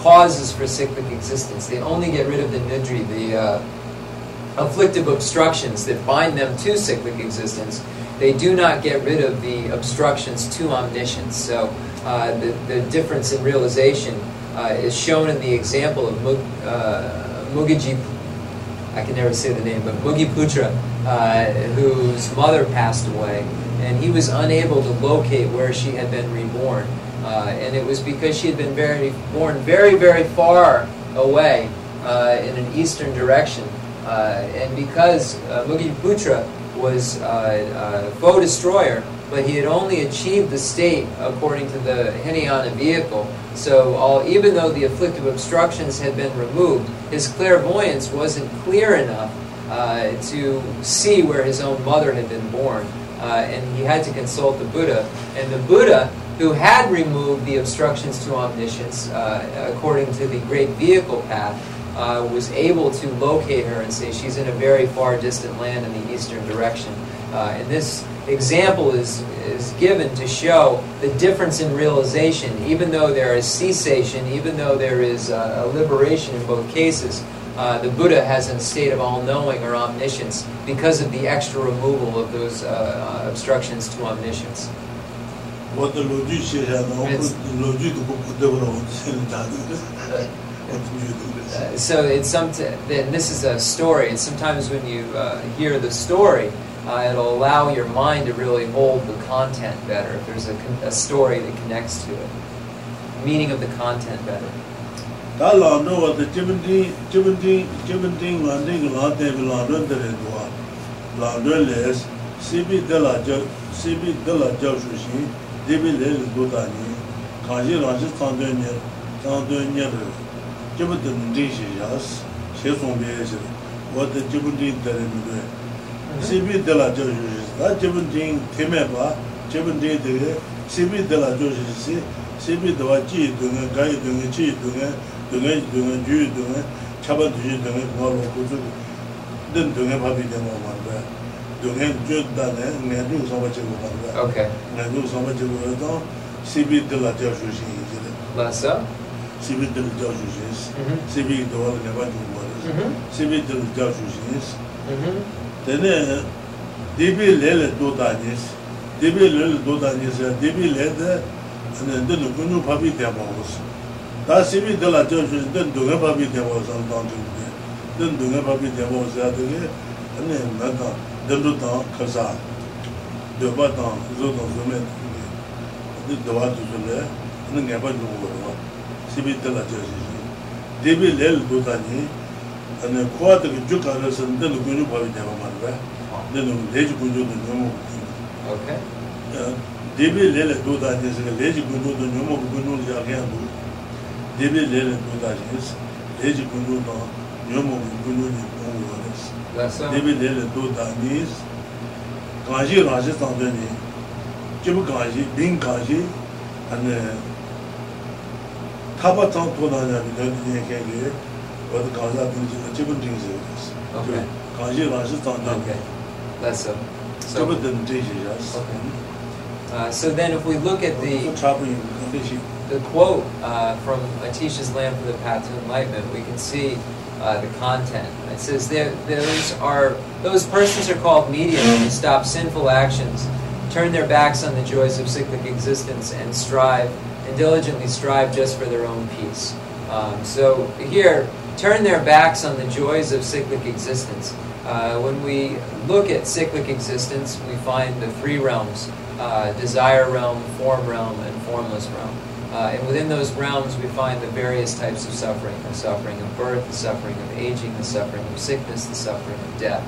causes for cyclic existence. They only get rid of the nidri, the uh, afflictive obstructions that bind them to cyclic existence. They do not get rid of the obstructions to omniscience. So uh, the, the difference in realization uh, is shown in the example of Mug, uh, Mugiji, I can never say the name, but Mugiputra, uh, whose mother passed away, and he was unable to locate where she had been reborn. Uh, and it was because she had been very, born very, very far away uh, in an eastern direction. Uh, and because uh, Mugiputra was uh, a foe destroyer, but he had only achieved the state according to the Hinayana vehicle. So, all, even though the afflictive obstructions had been removed, his clairvoyance wasn't clear enough uh, to see where his own mother had been born. Uh, and he had to consult the Buddha. And the Buddha, who had removed the obstructions to omniscience uh, according to the great vehicle path, uh, was able to locate her and say she's in a very far distant land in the eastern direction. Uh, and this example is, is given to show the difference in realization. Even though there is cessation, even though there is uh, a liberation in both cases, uh, the Buddha has a state of all-knowing or omniscience because of the extra removal of those uh, uh obstructions to omniscience. [LAUGHS] Uh, so it's something then this is a story, and sometimes when you uh, hear the story, it'll allow your mind to really hold the content better. If there's a, a story that connects to it, meaning of the content better. 다 라운드 와서 지문디 지문디 지문디 만데 라데 라운드 데레도아 라운드 레스 시비 데라저 시비 데라저 수신 데비 레 도다니 가지 라지 상되냐 상되냐 지문디 디시야스 셰송베스 와데 지문디 데레미데 시비 데라저 수신 다 지문디 테메바 지문디 데레 시비 데라저 수신 시비 도와 지 등에 가이 등에 지 등에 dōngi dōngi jū dōngi chāpa dōngi dōngi ngā rō kōchō dōn dōngi pāpi dēngā wā rā dōngi jū dāne ngā rū sāpa chēgō wā rā ngā rū sāpa chēgō wā rā sīpi dīla jā shū shī yī jirā mā sā? sīpi dīla jā shū shī yī sīpi dōwa rā ngā pā chū wā rā sīpi dīla jā shū shī yī tēne dībī lē lē dō dāni dībī lē lē dō dāni dībī lē dē dō nukun 이야. Mhm. 시비 들저 주시 mm-hmm. 되네 디비 레레 도다니스 디비 레레 도다니스 디비 레데 ane dēn guñu pāpi tēmā wās. Tā sīmī dēlā chā shūs dēn dōngā pāpi tēmā wās ān tāng chūng dē. Dēn dōngā pāpi tēmā wās yā dē kē, ane mē tāng, dēn rū tāng kāsā, dōba tāng, zō tāng zō mē tāng dē. Dē dōba tū shū lē, ane ngā pā chūng wā rā, sīmī dēlā chā shūs shū. Dēbī lē lī dō tā nī, ane kuwa tā kī chū kā rā sā dēn guñu pāpi tēmā mā rā, dēn lē chī guñu dō nyō mō okay debi lele doda nyesi ka leji gundu do nyomo ku gundu li akyan du debe lele kunda res, leji kundu no nyomo kundu ni kundu res. Debe lele do da nis, kanji ranji tangde ni, jibu kanji, bin kanji, ane, taba tang to na nyami dali nye kenge, wad kanza dinji, jibu dinji res. Kanji ranji tangde ni. That's so. So, okay. uh, so then if we look at the... the quote uh, from Atisha's Lamp for the Path to Enlightenment, we can see uh, the content. It says those are those persons are called mediums who stop sinful actions, turn their backs on the joys of cyclic existence, and strive and diligently strive just for their own peace. Um, so here, turn their backs on the joys of cyclic existence. Uh, when we look at cyclic existence, we find the three realms uh, desire realm, form realm, and formless realm. Uh, and within those realms, we find the various types of suffering the suffering of birth, the suffering of aging, the suffering of sickness, the suffering of death.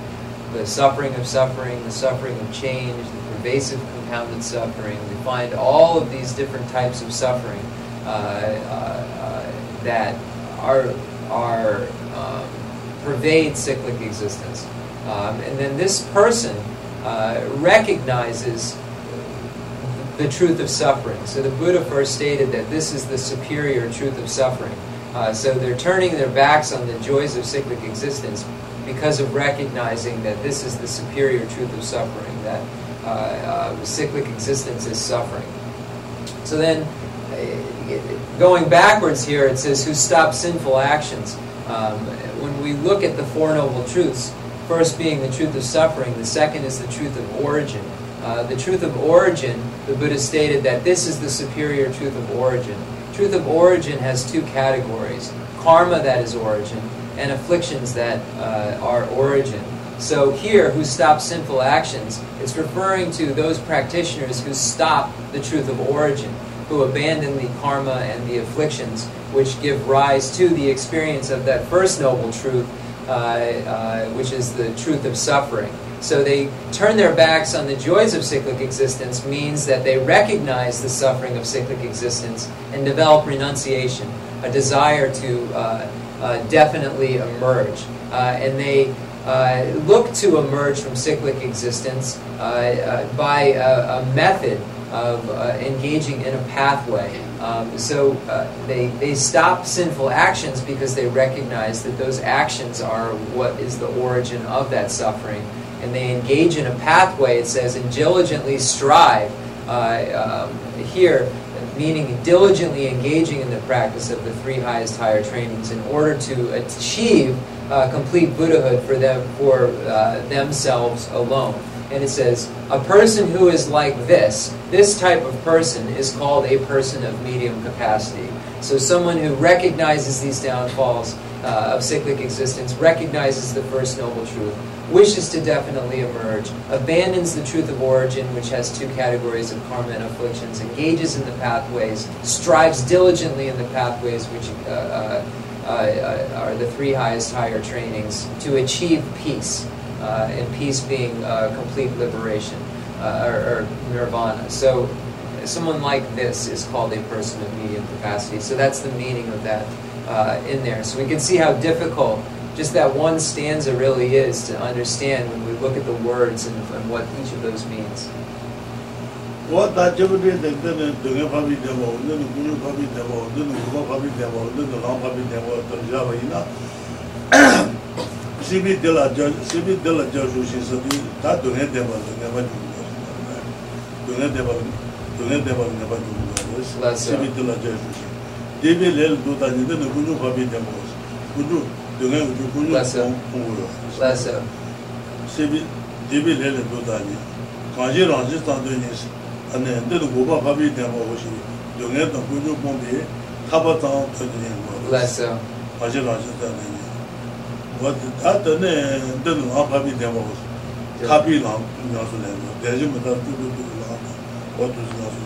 The suffering of suffering, the suffering of change, the pervasive compounded suffering. We find all of these different types of suffering uh, uh, that are, are um, pervade cyclic existence. Um, and then this person uh, recognizes the truth of suffering. So the Buddha first stated that this is the superior truth of suffering. Uh, so they're turning their backs on the joys of cyclic existence because of recognizing that this is the superior truth of suffering, that uh, uh, cyclic existence is suffering. So then, uh, going backwards here, it says, who stop sinful actions. Um, when we look at the Four Noble Truths, first being the truth of suffering, the second is the truth of origin. Uh, the truth of origin, the Buddha stated that this is the superior truth of origin. Truth of origin has two categories karma, that is origin, and afflictions that uh, are origin. So here, who stop sinful actions, it's referring to those practitioners who stop the truth of origin, who abandon the karma and the afflictions which give rise to the experience of that first noble truth, uh, uh, which is the truth of suffering. So they turn their backs on the joys of cyclic existence means that they recognize the suffering of cyclic existence and develop renunciation, a desire to uh, uh, definitely emerge. Uh, and they uh, look to emerge from cyclic existence uh, uh, by a, a, method of engaging in a pathway. Um, so they, they stop sinful actions because they recognize that those actions are what is the origin of that suffering and they engage in a pathway, it says, and diligently strive. Uh, um, here, meaning diligently engaging in the practice of the three highest higher trainings in order to achieve uh, complete Buddhahood for them for uh, themselves alone. And it says, a person who is like this, this type of person is called a person of medium capacity. So someone who recognizes these downfalls uh, of cyclic existence, recognizes the first noble truth, wishes to definitely emerge, abandons the truth of origin, which has two categories of karma and afflictions, engages in the pathways, strives diligently in the pathways, which uh, uh, uh are the three highest higher trainings, to achieve peace, uh, and peace being uh, complete liberation or, or nirvana. So someone like this is called a person of medium capacity. So that's the meaning of that uh, in there. So we can see how difficult just that one stanza really is to understand when we look at the words and, and what each of those means. What that Jabari the the Papi demo, the Guru Papi demo, the Guru Papi demo, the Long Papi demo, the Java ina. CB de la CB de la Joshu is that do head demo, the never do. Do head demo, do head demo, never do. CB de la Joshu. Debe lel do that, the Guru Papi demo. Guru dōngen uju kūnu kōngu yō. Lāsā. Sēbi dēbi lēlē dō dāni, kāngshī rāngshī tāntō yō nēshī, anē ndēl gōpa kāpī dēmā wōshī, dōngen tā kūnu kōngi kāpa tāng tō yō nēngwa. Lāsā. Kāngshī rāngshī tāntō yō. Wā tā tā nē ndēl ngā kāpī dēmā wōshī, kāpī rāng ngā sō nēngwa, dēshī mā tā tū tū tū rāng, wā tū sī ngā sō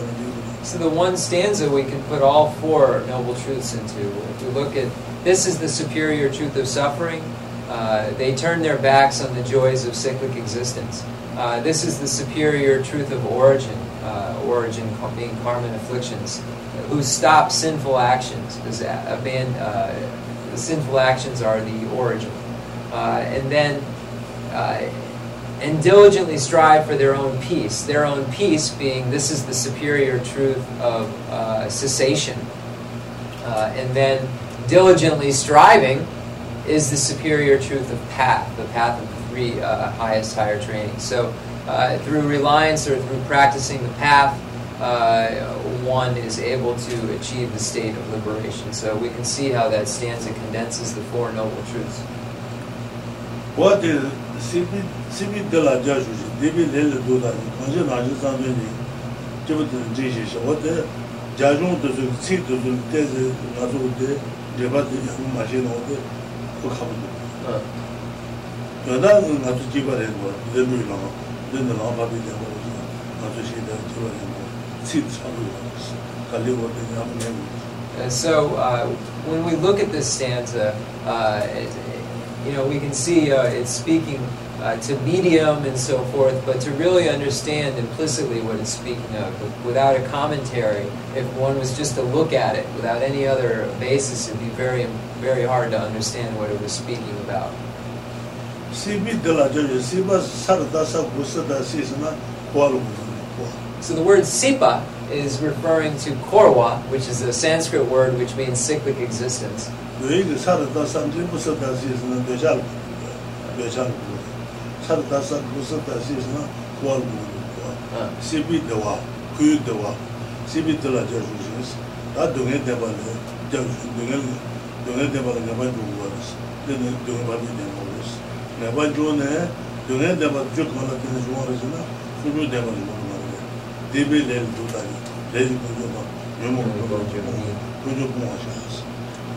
nēngwa, So the one stanza we can put all four noble truths into. If we look at this is the superior truth of suffering. Uh, they turn their backs on the joys of cyclic existence. Uh, this is the superior truth of origin, uh, origin being karma and afflictions, who stop sinful actions because uh, uh, sinful actions are the origin. Uh, and then and diligently strive for their own peace. Their own peace being this is the superior truth of uh, cessation. Uh, and then diligently striving is the superior truth of path, the path of the three uh, highest higher trainings. So uh, through reliance or through practicing the path, uh, one is able to achieve the state of liberation. So we can see how that stanza condenses the Four Noble Truths. What is uh. so uh, when we look at this stanza, uh, you know, we can see uh, it's speaking uh, to medium and so forth, but to really understand implicitly what it's speaking of without a commentary, if one was just to look at it without any other basis, it'd be very, very hard to understand what it was speaking about. So the word sipa is referring to korwa, which is a Sanskrit word which means cyclic existence. 왜 사르다 산지 부스다 시스나 되잘 되잘 사르다사 부스다 시스나 고알로 Uh, 시비 대와 그 대와 시비 들라 저 주스 다 동에 대발에 저 동에 동에 대발에 내가 주고 왔어 내가 동에 받이 내가 왔어 내가 주네 동에 대발 쭉 말아 되는 주어서나 수주 대발에 먹는 거 데벨레 두다니 레지 그거 요모 그거 좀 그거 뭐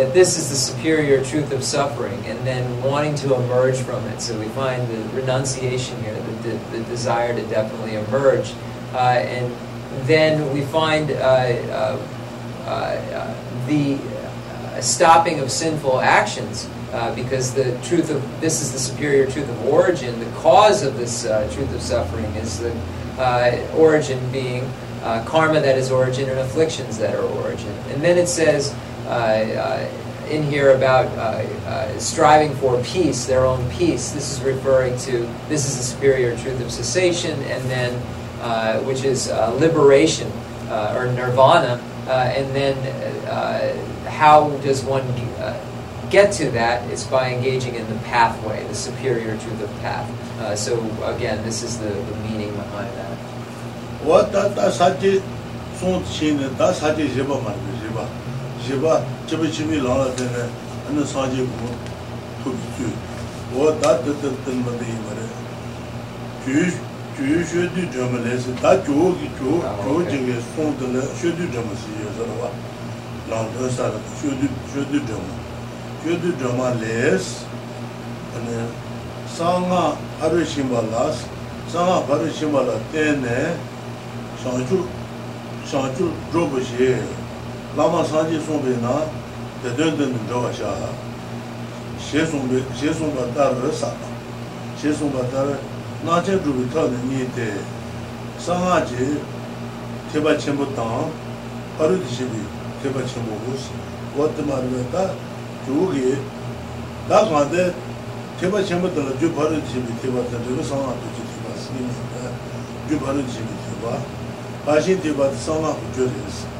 that this is the superior truth of suffering, and then wanting to emerge from it. So we find the renunciation here, the, the, the desire to definitely emerge, uh, and then we find uh, uh, uh, the uh, stopping of sinful actions uh, because the truth of this is the superior truth of origin. The cause of this uh, truth of suffering is the uh, origin being karma that is origin and afflictions that are origin. And then it says in here about uh, uh, striving for peace, their own peace. This is referring to this is the superior truth of cessation, and then uh, which is uh, liberation uh, or nirvana. Uh, and then uh, how does one uh, get to that? It's by engaging in the pathway, the superior truth of path. Uh, so again, this is the, the meaning behind that. 제바 말고 제바 제바 제바 집이 나라 되네 어느 사지 뭐 투투 와다 뜻뜻은 뭐데 이거래 주 주슈드 점레스 다 조기 조 조지게 손들에 슈드 점스 여서와 라운드사라 슈드 슈드 점 슈드 점레스 아니 상아 하루 심발라스 상아 바로 심발라 때네 상주 상주 조버시 lāma sāngcī sōngbē nā tē dēn dēn dēn dāwa shā shē sōngbē, shē sōngbā tā rā sā shē sōngbā tā rā nā chē rūpi tā rā nī tē sā ngā chē tē bā chēmbō tāng paru tī shē bī tē bā chēmbō hūs wā tē mā rā tā chū kī tā kā tē tē bā chēmbō tā rā jū paru tī shē bī tē bā tā rā sā ngā tū chē tē bā sī nī jū paru tī shē bī tē bā bā shē tē bā tā sā ngā hū chō rē sī.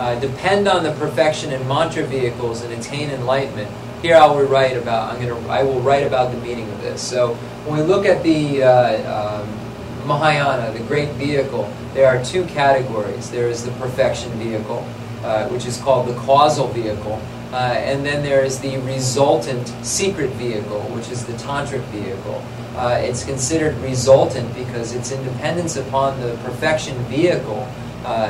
uh, depend on the perfection and mantra vehicles and attain enlightenment." Here I will write about. I'm gonna. I will write about the meaning of this. So when we look at the uh, um, Mahayana, the great vehicle, there are two categories. There is the perfection vehicle, uh, which is called the causal vehicle, uh, and then there is the resultant secret vehicle, which is the tantric vehicle. Uh, it's considered resultant because it's independence upon the perfection vehicle uh,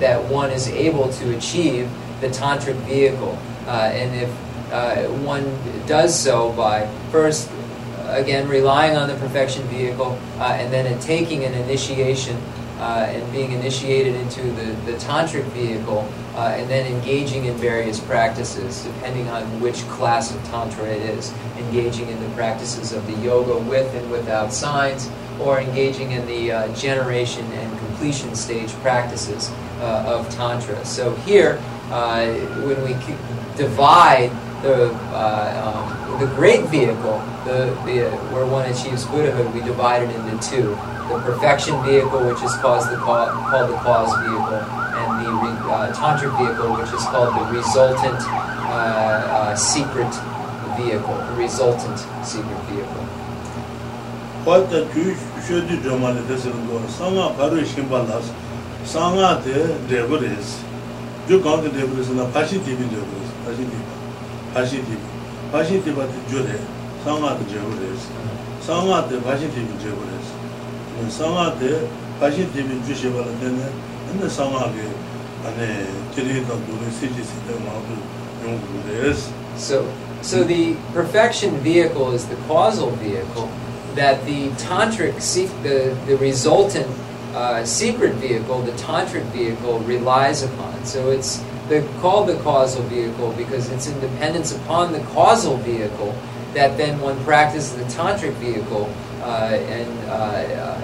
that one is able to achieve the tantric vehicle. Uh, and if uh, one does so by first, again, relying on the perfection vehicle, uh, and then in taking an initiation uh, and being initiated into the, the tantric vehicle, uh, and then engaging in various practices, depending on which class of tantra it is, engaging in the practices of the yoga with and without signs, or engaging in the uh, generation and completion stage practices uh, of tantra. So here, uh, when we divide the uh, um, the great vehicle, the, the where one achieves Buddhahood, we divide it into two the perfection vehicle, which is called the, called the cause vehicle, and the uh, tantric vehicle, which is called the resultant uh, uh, secret vehicle, the resultant secret vehicle. pata kyu shodi dhamali dhasiringo, sanga paru shimba las, sanga de dheba res. Ju kaanti dheba res na pashi tibi dheba res, pashi tiba, pashi tibi. Pashi tiba di ju re, sanga de dheba res. Sanga de pashi tibi dheba res. Sanga de pashi tibi ju sheba la dhene, ane sanga ge, ane kiri ka dhuri siji sita maadu yungu res. So, so the perfection vehicle is the causal vehicle. That the tantric, the, the resultant uh, secret vehicle, the tantric vehicle relies upon. So it's the, called the causal vehicle because it's in dependence upon the causal vehicle that then one practices the tantric vehicle uh, and uh, uh,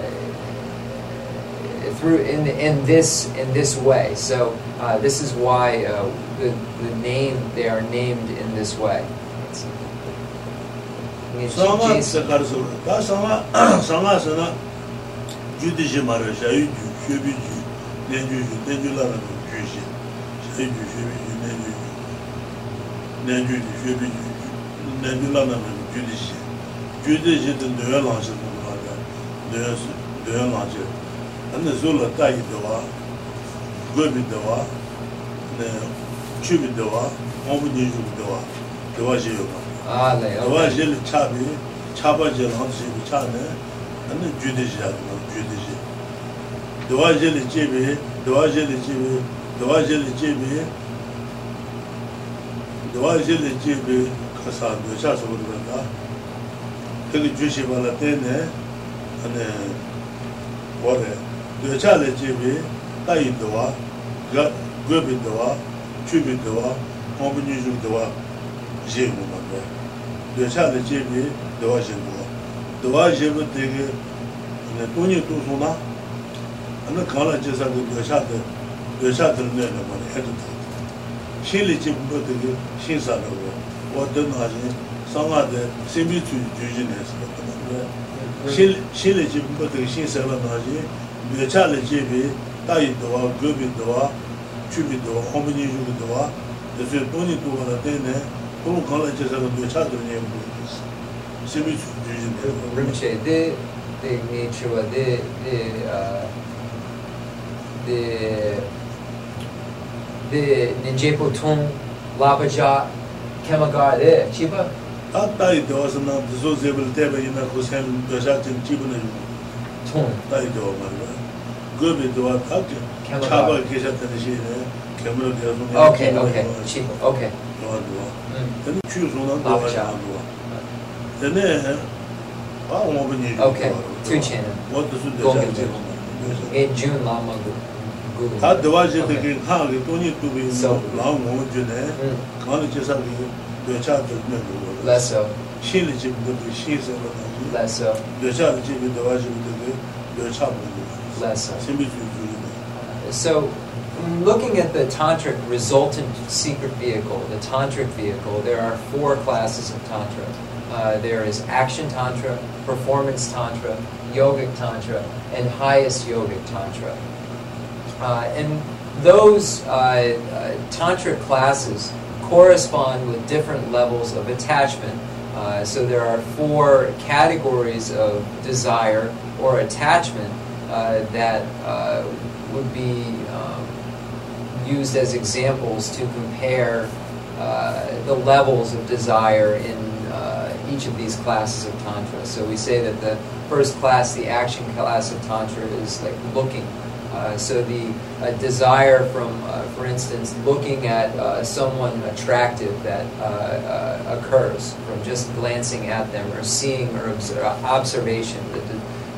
through in in this in this way. So this is why the the name they are named in this way. sāma sakar sūr, tā sāma, sāma sāna jūdi shī mara, shāyū jū, shūbi jū, nēngyū jū, nēngyū lāra jū, jū shī, shāyū jū, shūbi jū, nēngyū jū, nēngyū jū, shūbi jū, nēngyū lāra jū, jūdi shī, jūdi shī tā nēyā lāngshī tā mā rā, nēyā sū, nēyā lāngshī, anā sū lā tā yī dāwā, gōbi dāwā, chūbi dāwā, ngōbu nīshūbi dāwā, dāwā shī yō wā zhīla chābi, chāpa zhīla hānsi zhīla chābi, anī jūdi zhīla, jūdi zhīla. Dwa zhīla jībi, dwa zhīla jībi, dwa zhīla jībi, dwa zhīla jībi kāsā dōchā sōgurga dā, tēki jūshī bāla tēne, anī wārē, dōchā lā jībi, tāi dwa, gōbi dwa, chūbi dwa, kōmbi nyūshū dwa, zhīla dēchā dēchē dē dēwā shēngu wā dēwā shēngu dēgē dōnyē dō sō na anā kāla jēsā dē dēchā dē dēchā dē nē nā mā rē hē dō dē shē lē chē bū dēgē shē sā rā wā wā dē nā shē sā ngā dē sē mī tsū jū jī nē sā rā shē lē chē bū dēgē shē sā rā nā shē dēchā lē chē bē tā yī dēwā gō bē dēwā chū bē dēwā hō bē nī yū bē dēwā dēchē dōnyē dō wā rā dē nē 너무 걸어 제가 그 차들이 뭐 심이 주지 그렇지 데 데니 치와 데데데 닌제포통 라바자 케마가레 치바? 아따이 도스나 디소제블 테베이나 고센 도샤틴 치브네 총. 따이 도마 그비 도와 타게 차바 계셨다는 시에 오케이 오케이. 오케이. then chu zo na da cha then eh ba wo bu ni okay two chin what does it do in june la ma gu ta de wa je de ge ha ge to ni tu bi la mo ju ne ma lu che sa ni de cha de ne gu la so shi li ji bu de shi se la la so de cha ji bi de wa ji bi de de cha bu la so so looking at the tantric resultant secret vehicle the tantric vehicle there are four classes of tantra uh, there is action tantra performance tantra yogic tantra and highest yogic tantra uh, and those uh, uh tantric classes correspond with different levels of attachment. Uh, so there are four categories of desire or attachment uh, that would be used as examples to compare uh, the levels of desire in uh, each of these classes of Tantra. So we say that the first class, the action class of Tantra, is like looking uh, so the uh, desire from, uh, for instance, looking at uh, someone attractive that uh, occurs from just glancing at them or seeing or observation, the,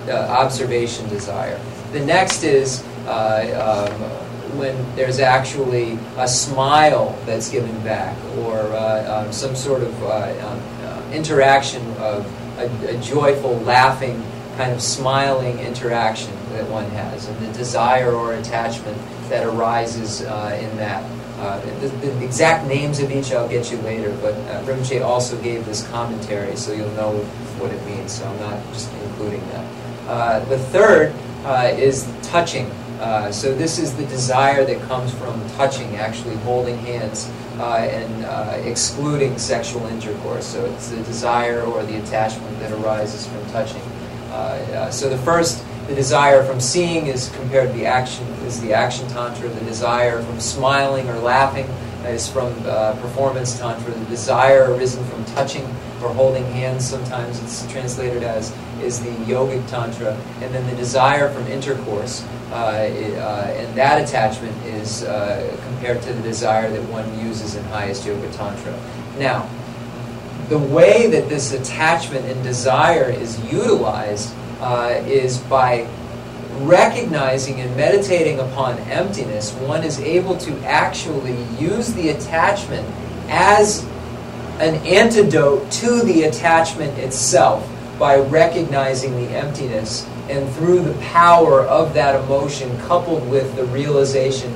the observation desire. The next is uh, um, when there's actually a smile that's given back or uh, um, some sort of uh, um, uh, interaction of a, a, joyful, laughing, kind of smiling interaction that one has, and the desire or attachment that arises uh, in that. Uh, the, the, exact names of each I'll get you later, but uh, Rinpoche also gave this commentary, so you'll know what it means, so I'm not just including that. Uh, the third is touching. Uh, so this is the desire that comes from touching, actually holding hands, uh, and uh, excluding sexual intercourse. So it's the desire or the attachment that arises from touching. Uh, so the first, the desire from seeing is compared to the action is the action tantra. The desire from smiling or laughing is from performance tantra. The desire arisen from touching or holding hands, sometimes it's translated as is the yogic tantra, and then the desire from intercourse, uh, uh, and that attachment is uh, compared to the desire that one uses in highest yoga tantra. Now, the way that this attachment and desire is utilized uh, is by recognizing and meditating upon emptiness, one is able to actually use the attachment as an antidote to the attachment itself by recognizing the emptiness and through the power of that emotion coupled with the realization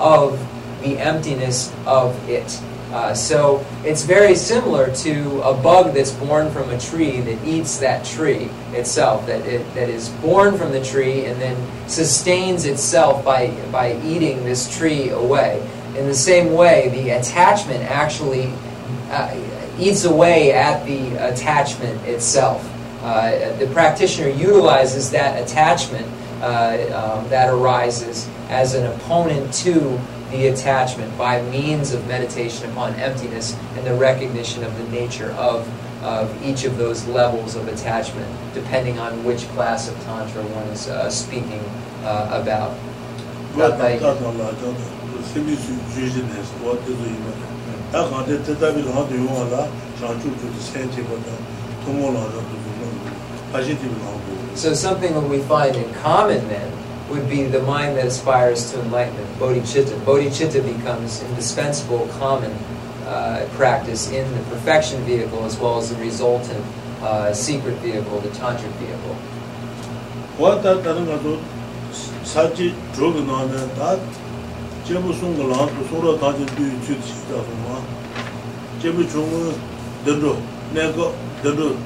of the emptiness of it. Uh, so it's very similar to a bug that's born from a tree that eats that tree itself, that, it, that is born from the tree and then sustains itself by, by eating this tree away. In the same way, the attachment actually uh, eats away at the attachment itself. Uh, the practitioner utilizes that attachment uh, um, that arises as an opponent to the attachment by means of meditation upon emptiness and the recognition of the nature of, of each of those levels of attachment, depending on which class of Tantra one is uh, speaking uh, about. So something that we find in common then would be the mind that aspires to enlightenment, bodhicitta. Bodhicitta becomes indispensable common uh, practice in the perfection vehicle as well as the resultant uh, secret vehicle, the tantric vehicle. What that that saji drug na na jebu sung la to sura da ji du ju chi da ma jebu chung de do ne go de do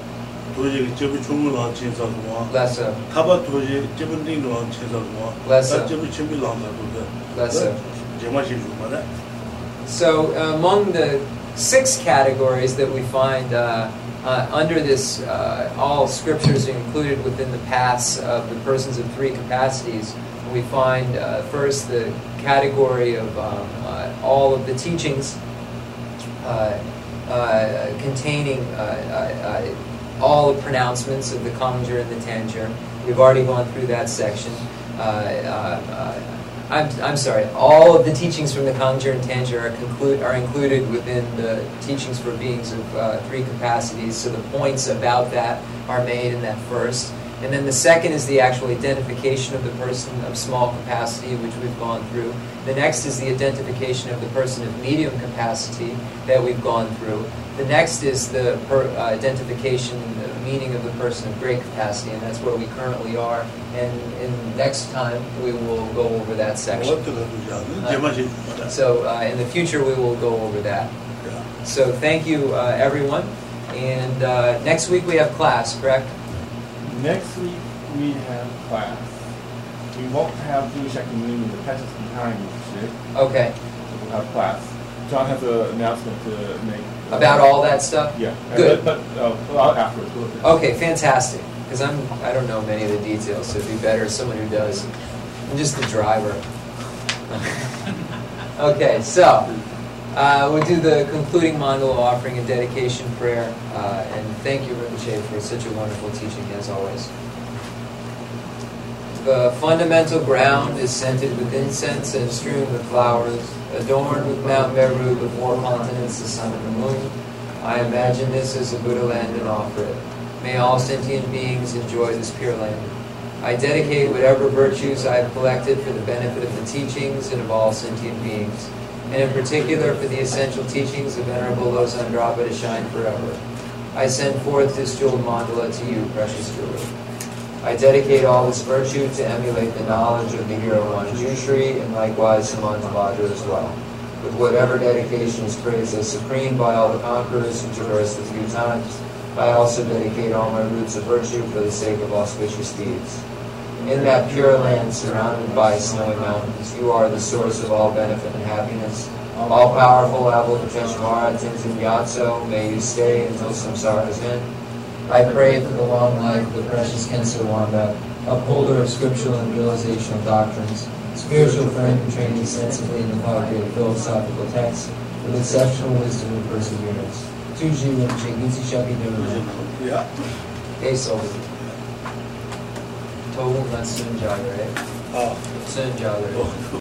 도저히 제부 총무랑 진짜 뭐 라서 타바 도저히 제부 딩랑 진짜 뭐 라서 제부 준비랑 하고도 라서 제마시 좀 So among the six categories that we find uh, uh, under this, uh, all scriptures are included within the paths of the persons of three capacities. We find uh, first the category of um, uh, all of the teachings uh, containing all the pronouncements of the Kangjur and the Tanjur. We've already gone through that section. Uh, uh, uh, I'm, I'm sorry, all of the teachings from the Kangjur and Tanjur are, conclude, are included within the teachings for beings of uh, three capacities, so the points about that are made in that first. And then the second is the actual identification of the person of small capacity, which we've gone through. The next is the identification of the person of medium capacity that we've gone through. The next is the per, uh, identification, the meaning of the person of great capacity, and that's where we currently are. And, and next time we will go over that section. Uh, so uh, in the future we will go over that. So thank you, uh, everyone. And uh, next week we have class, correct? Next week we have class. We won't have Jewish Communion in the precious time Okay. we'll have class. John has an announcement to make. About all that stuff? Yeah. Good. But, but uh, afterwards. Okay, fantastic. Because I'm I don't know many of the details, so it'd be better as someone who does. I'm just the driver. [LAUGHS] okay, so uh, we'll do the concluding mandala offering and dedication prayer. Uh, and thank you, Rinpoche, for such a wonderful teaching, as always. The fundamental ground is scented with incense and strewn with flowers, adorned with Mount Meru, the four continents, the sun and the moon. I imagine this as a Buddha land and offer it. May all sentient beings enjoy this pure land. I dedicate whatever virtues I have collected for the benefit of the teachings and of all sentient beings, and in particular for the essential teachings of Venerable Losang Dragpa to shine forever. I send forth this jeweled mandala to you, precious jeweler. I dedicate all this virtue to emulate the knowledge of the hero Manjushri and likewise Samantabhadra as well. With whatever dedication is praised as supreme by all the conquerors who traverse the few times, I also dedicate all my roots of virtue for the sake of auspicious deeds. In that pure land surrounded by snowy mountains, you are the source of all benefit and happiness. All powerful Avalokiteshvara Tenzin Gyatso, may you stay until samsara's end. I pray for the long life of the precious Kensawanda, upholder of scriptural and realizational doctrines, spiritual friend who trained me sensibly in the poetry of philosophical texts, with exceptional wisdom and perseverance. Tuji Rinche Gitsi Shaki Nirvana. Yeah. Eso. Tohu Natsun Jagare. Ah. Sun Jagare. Oh.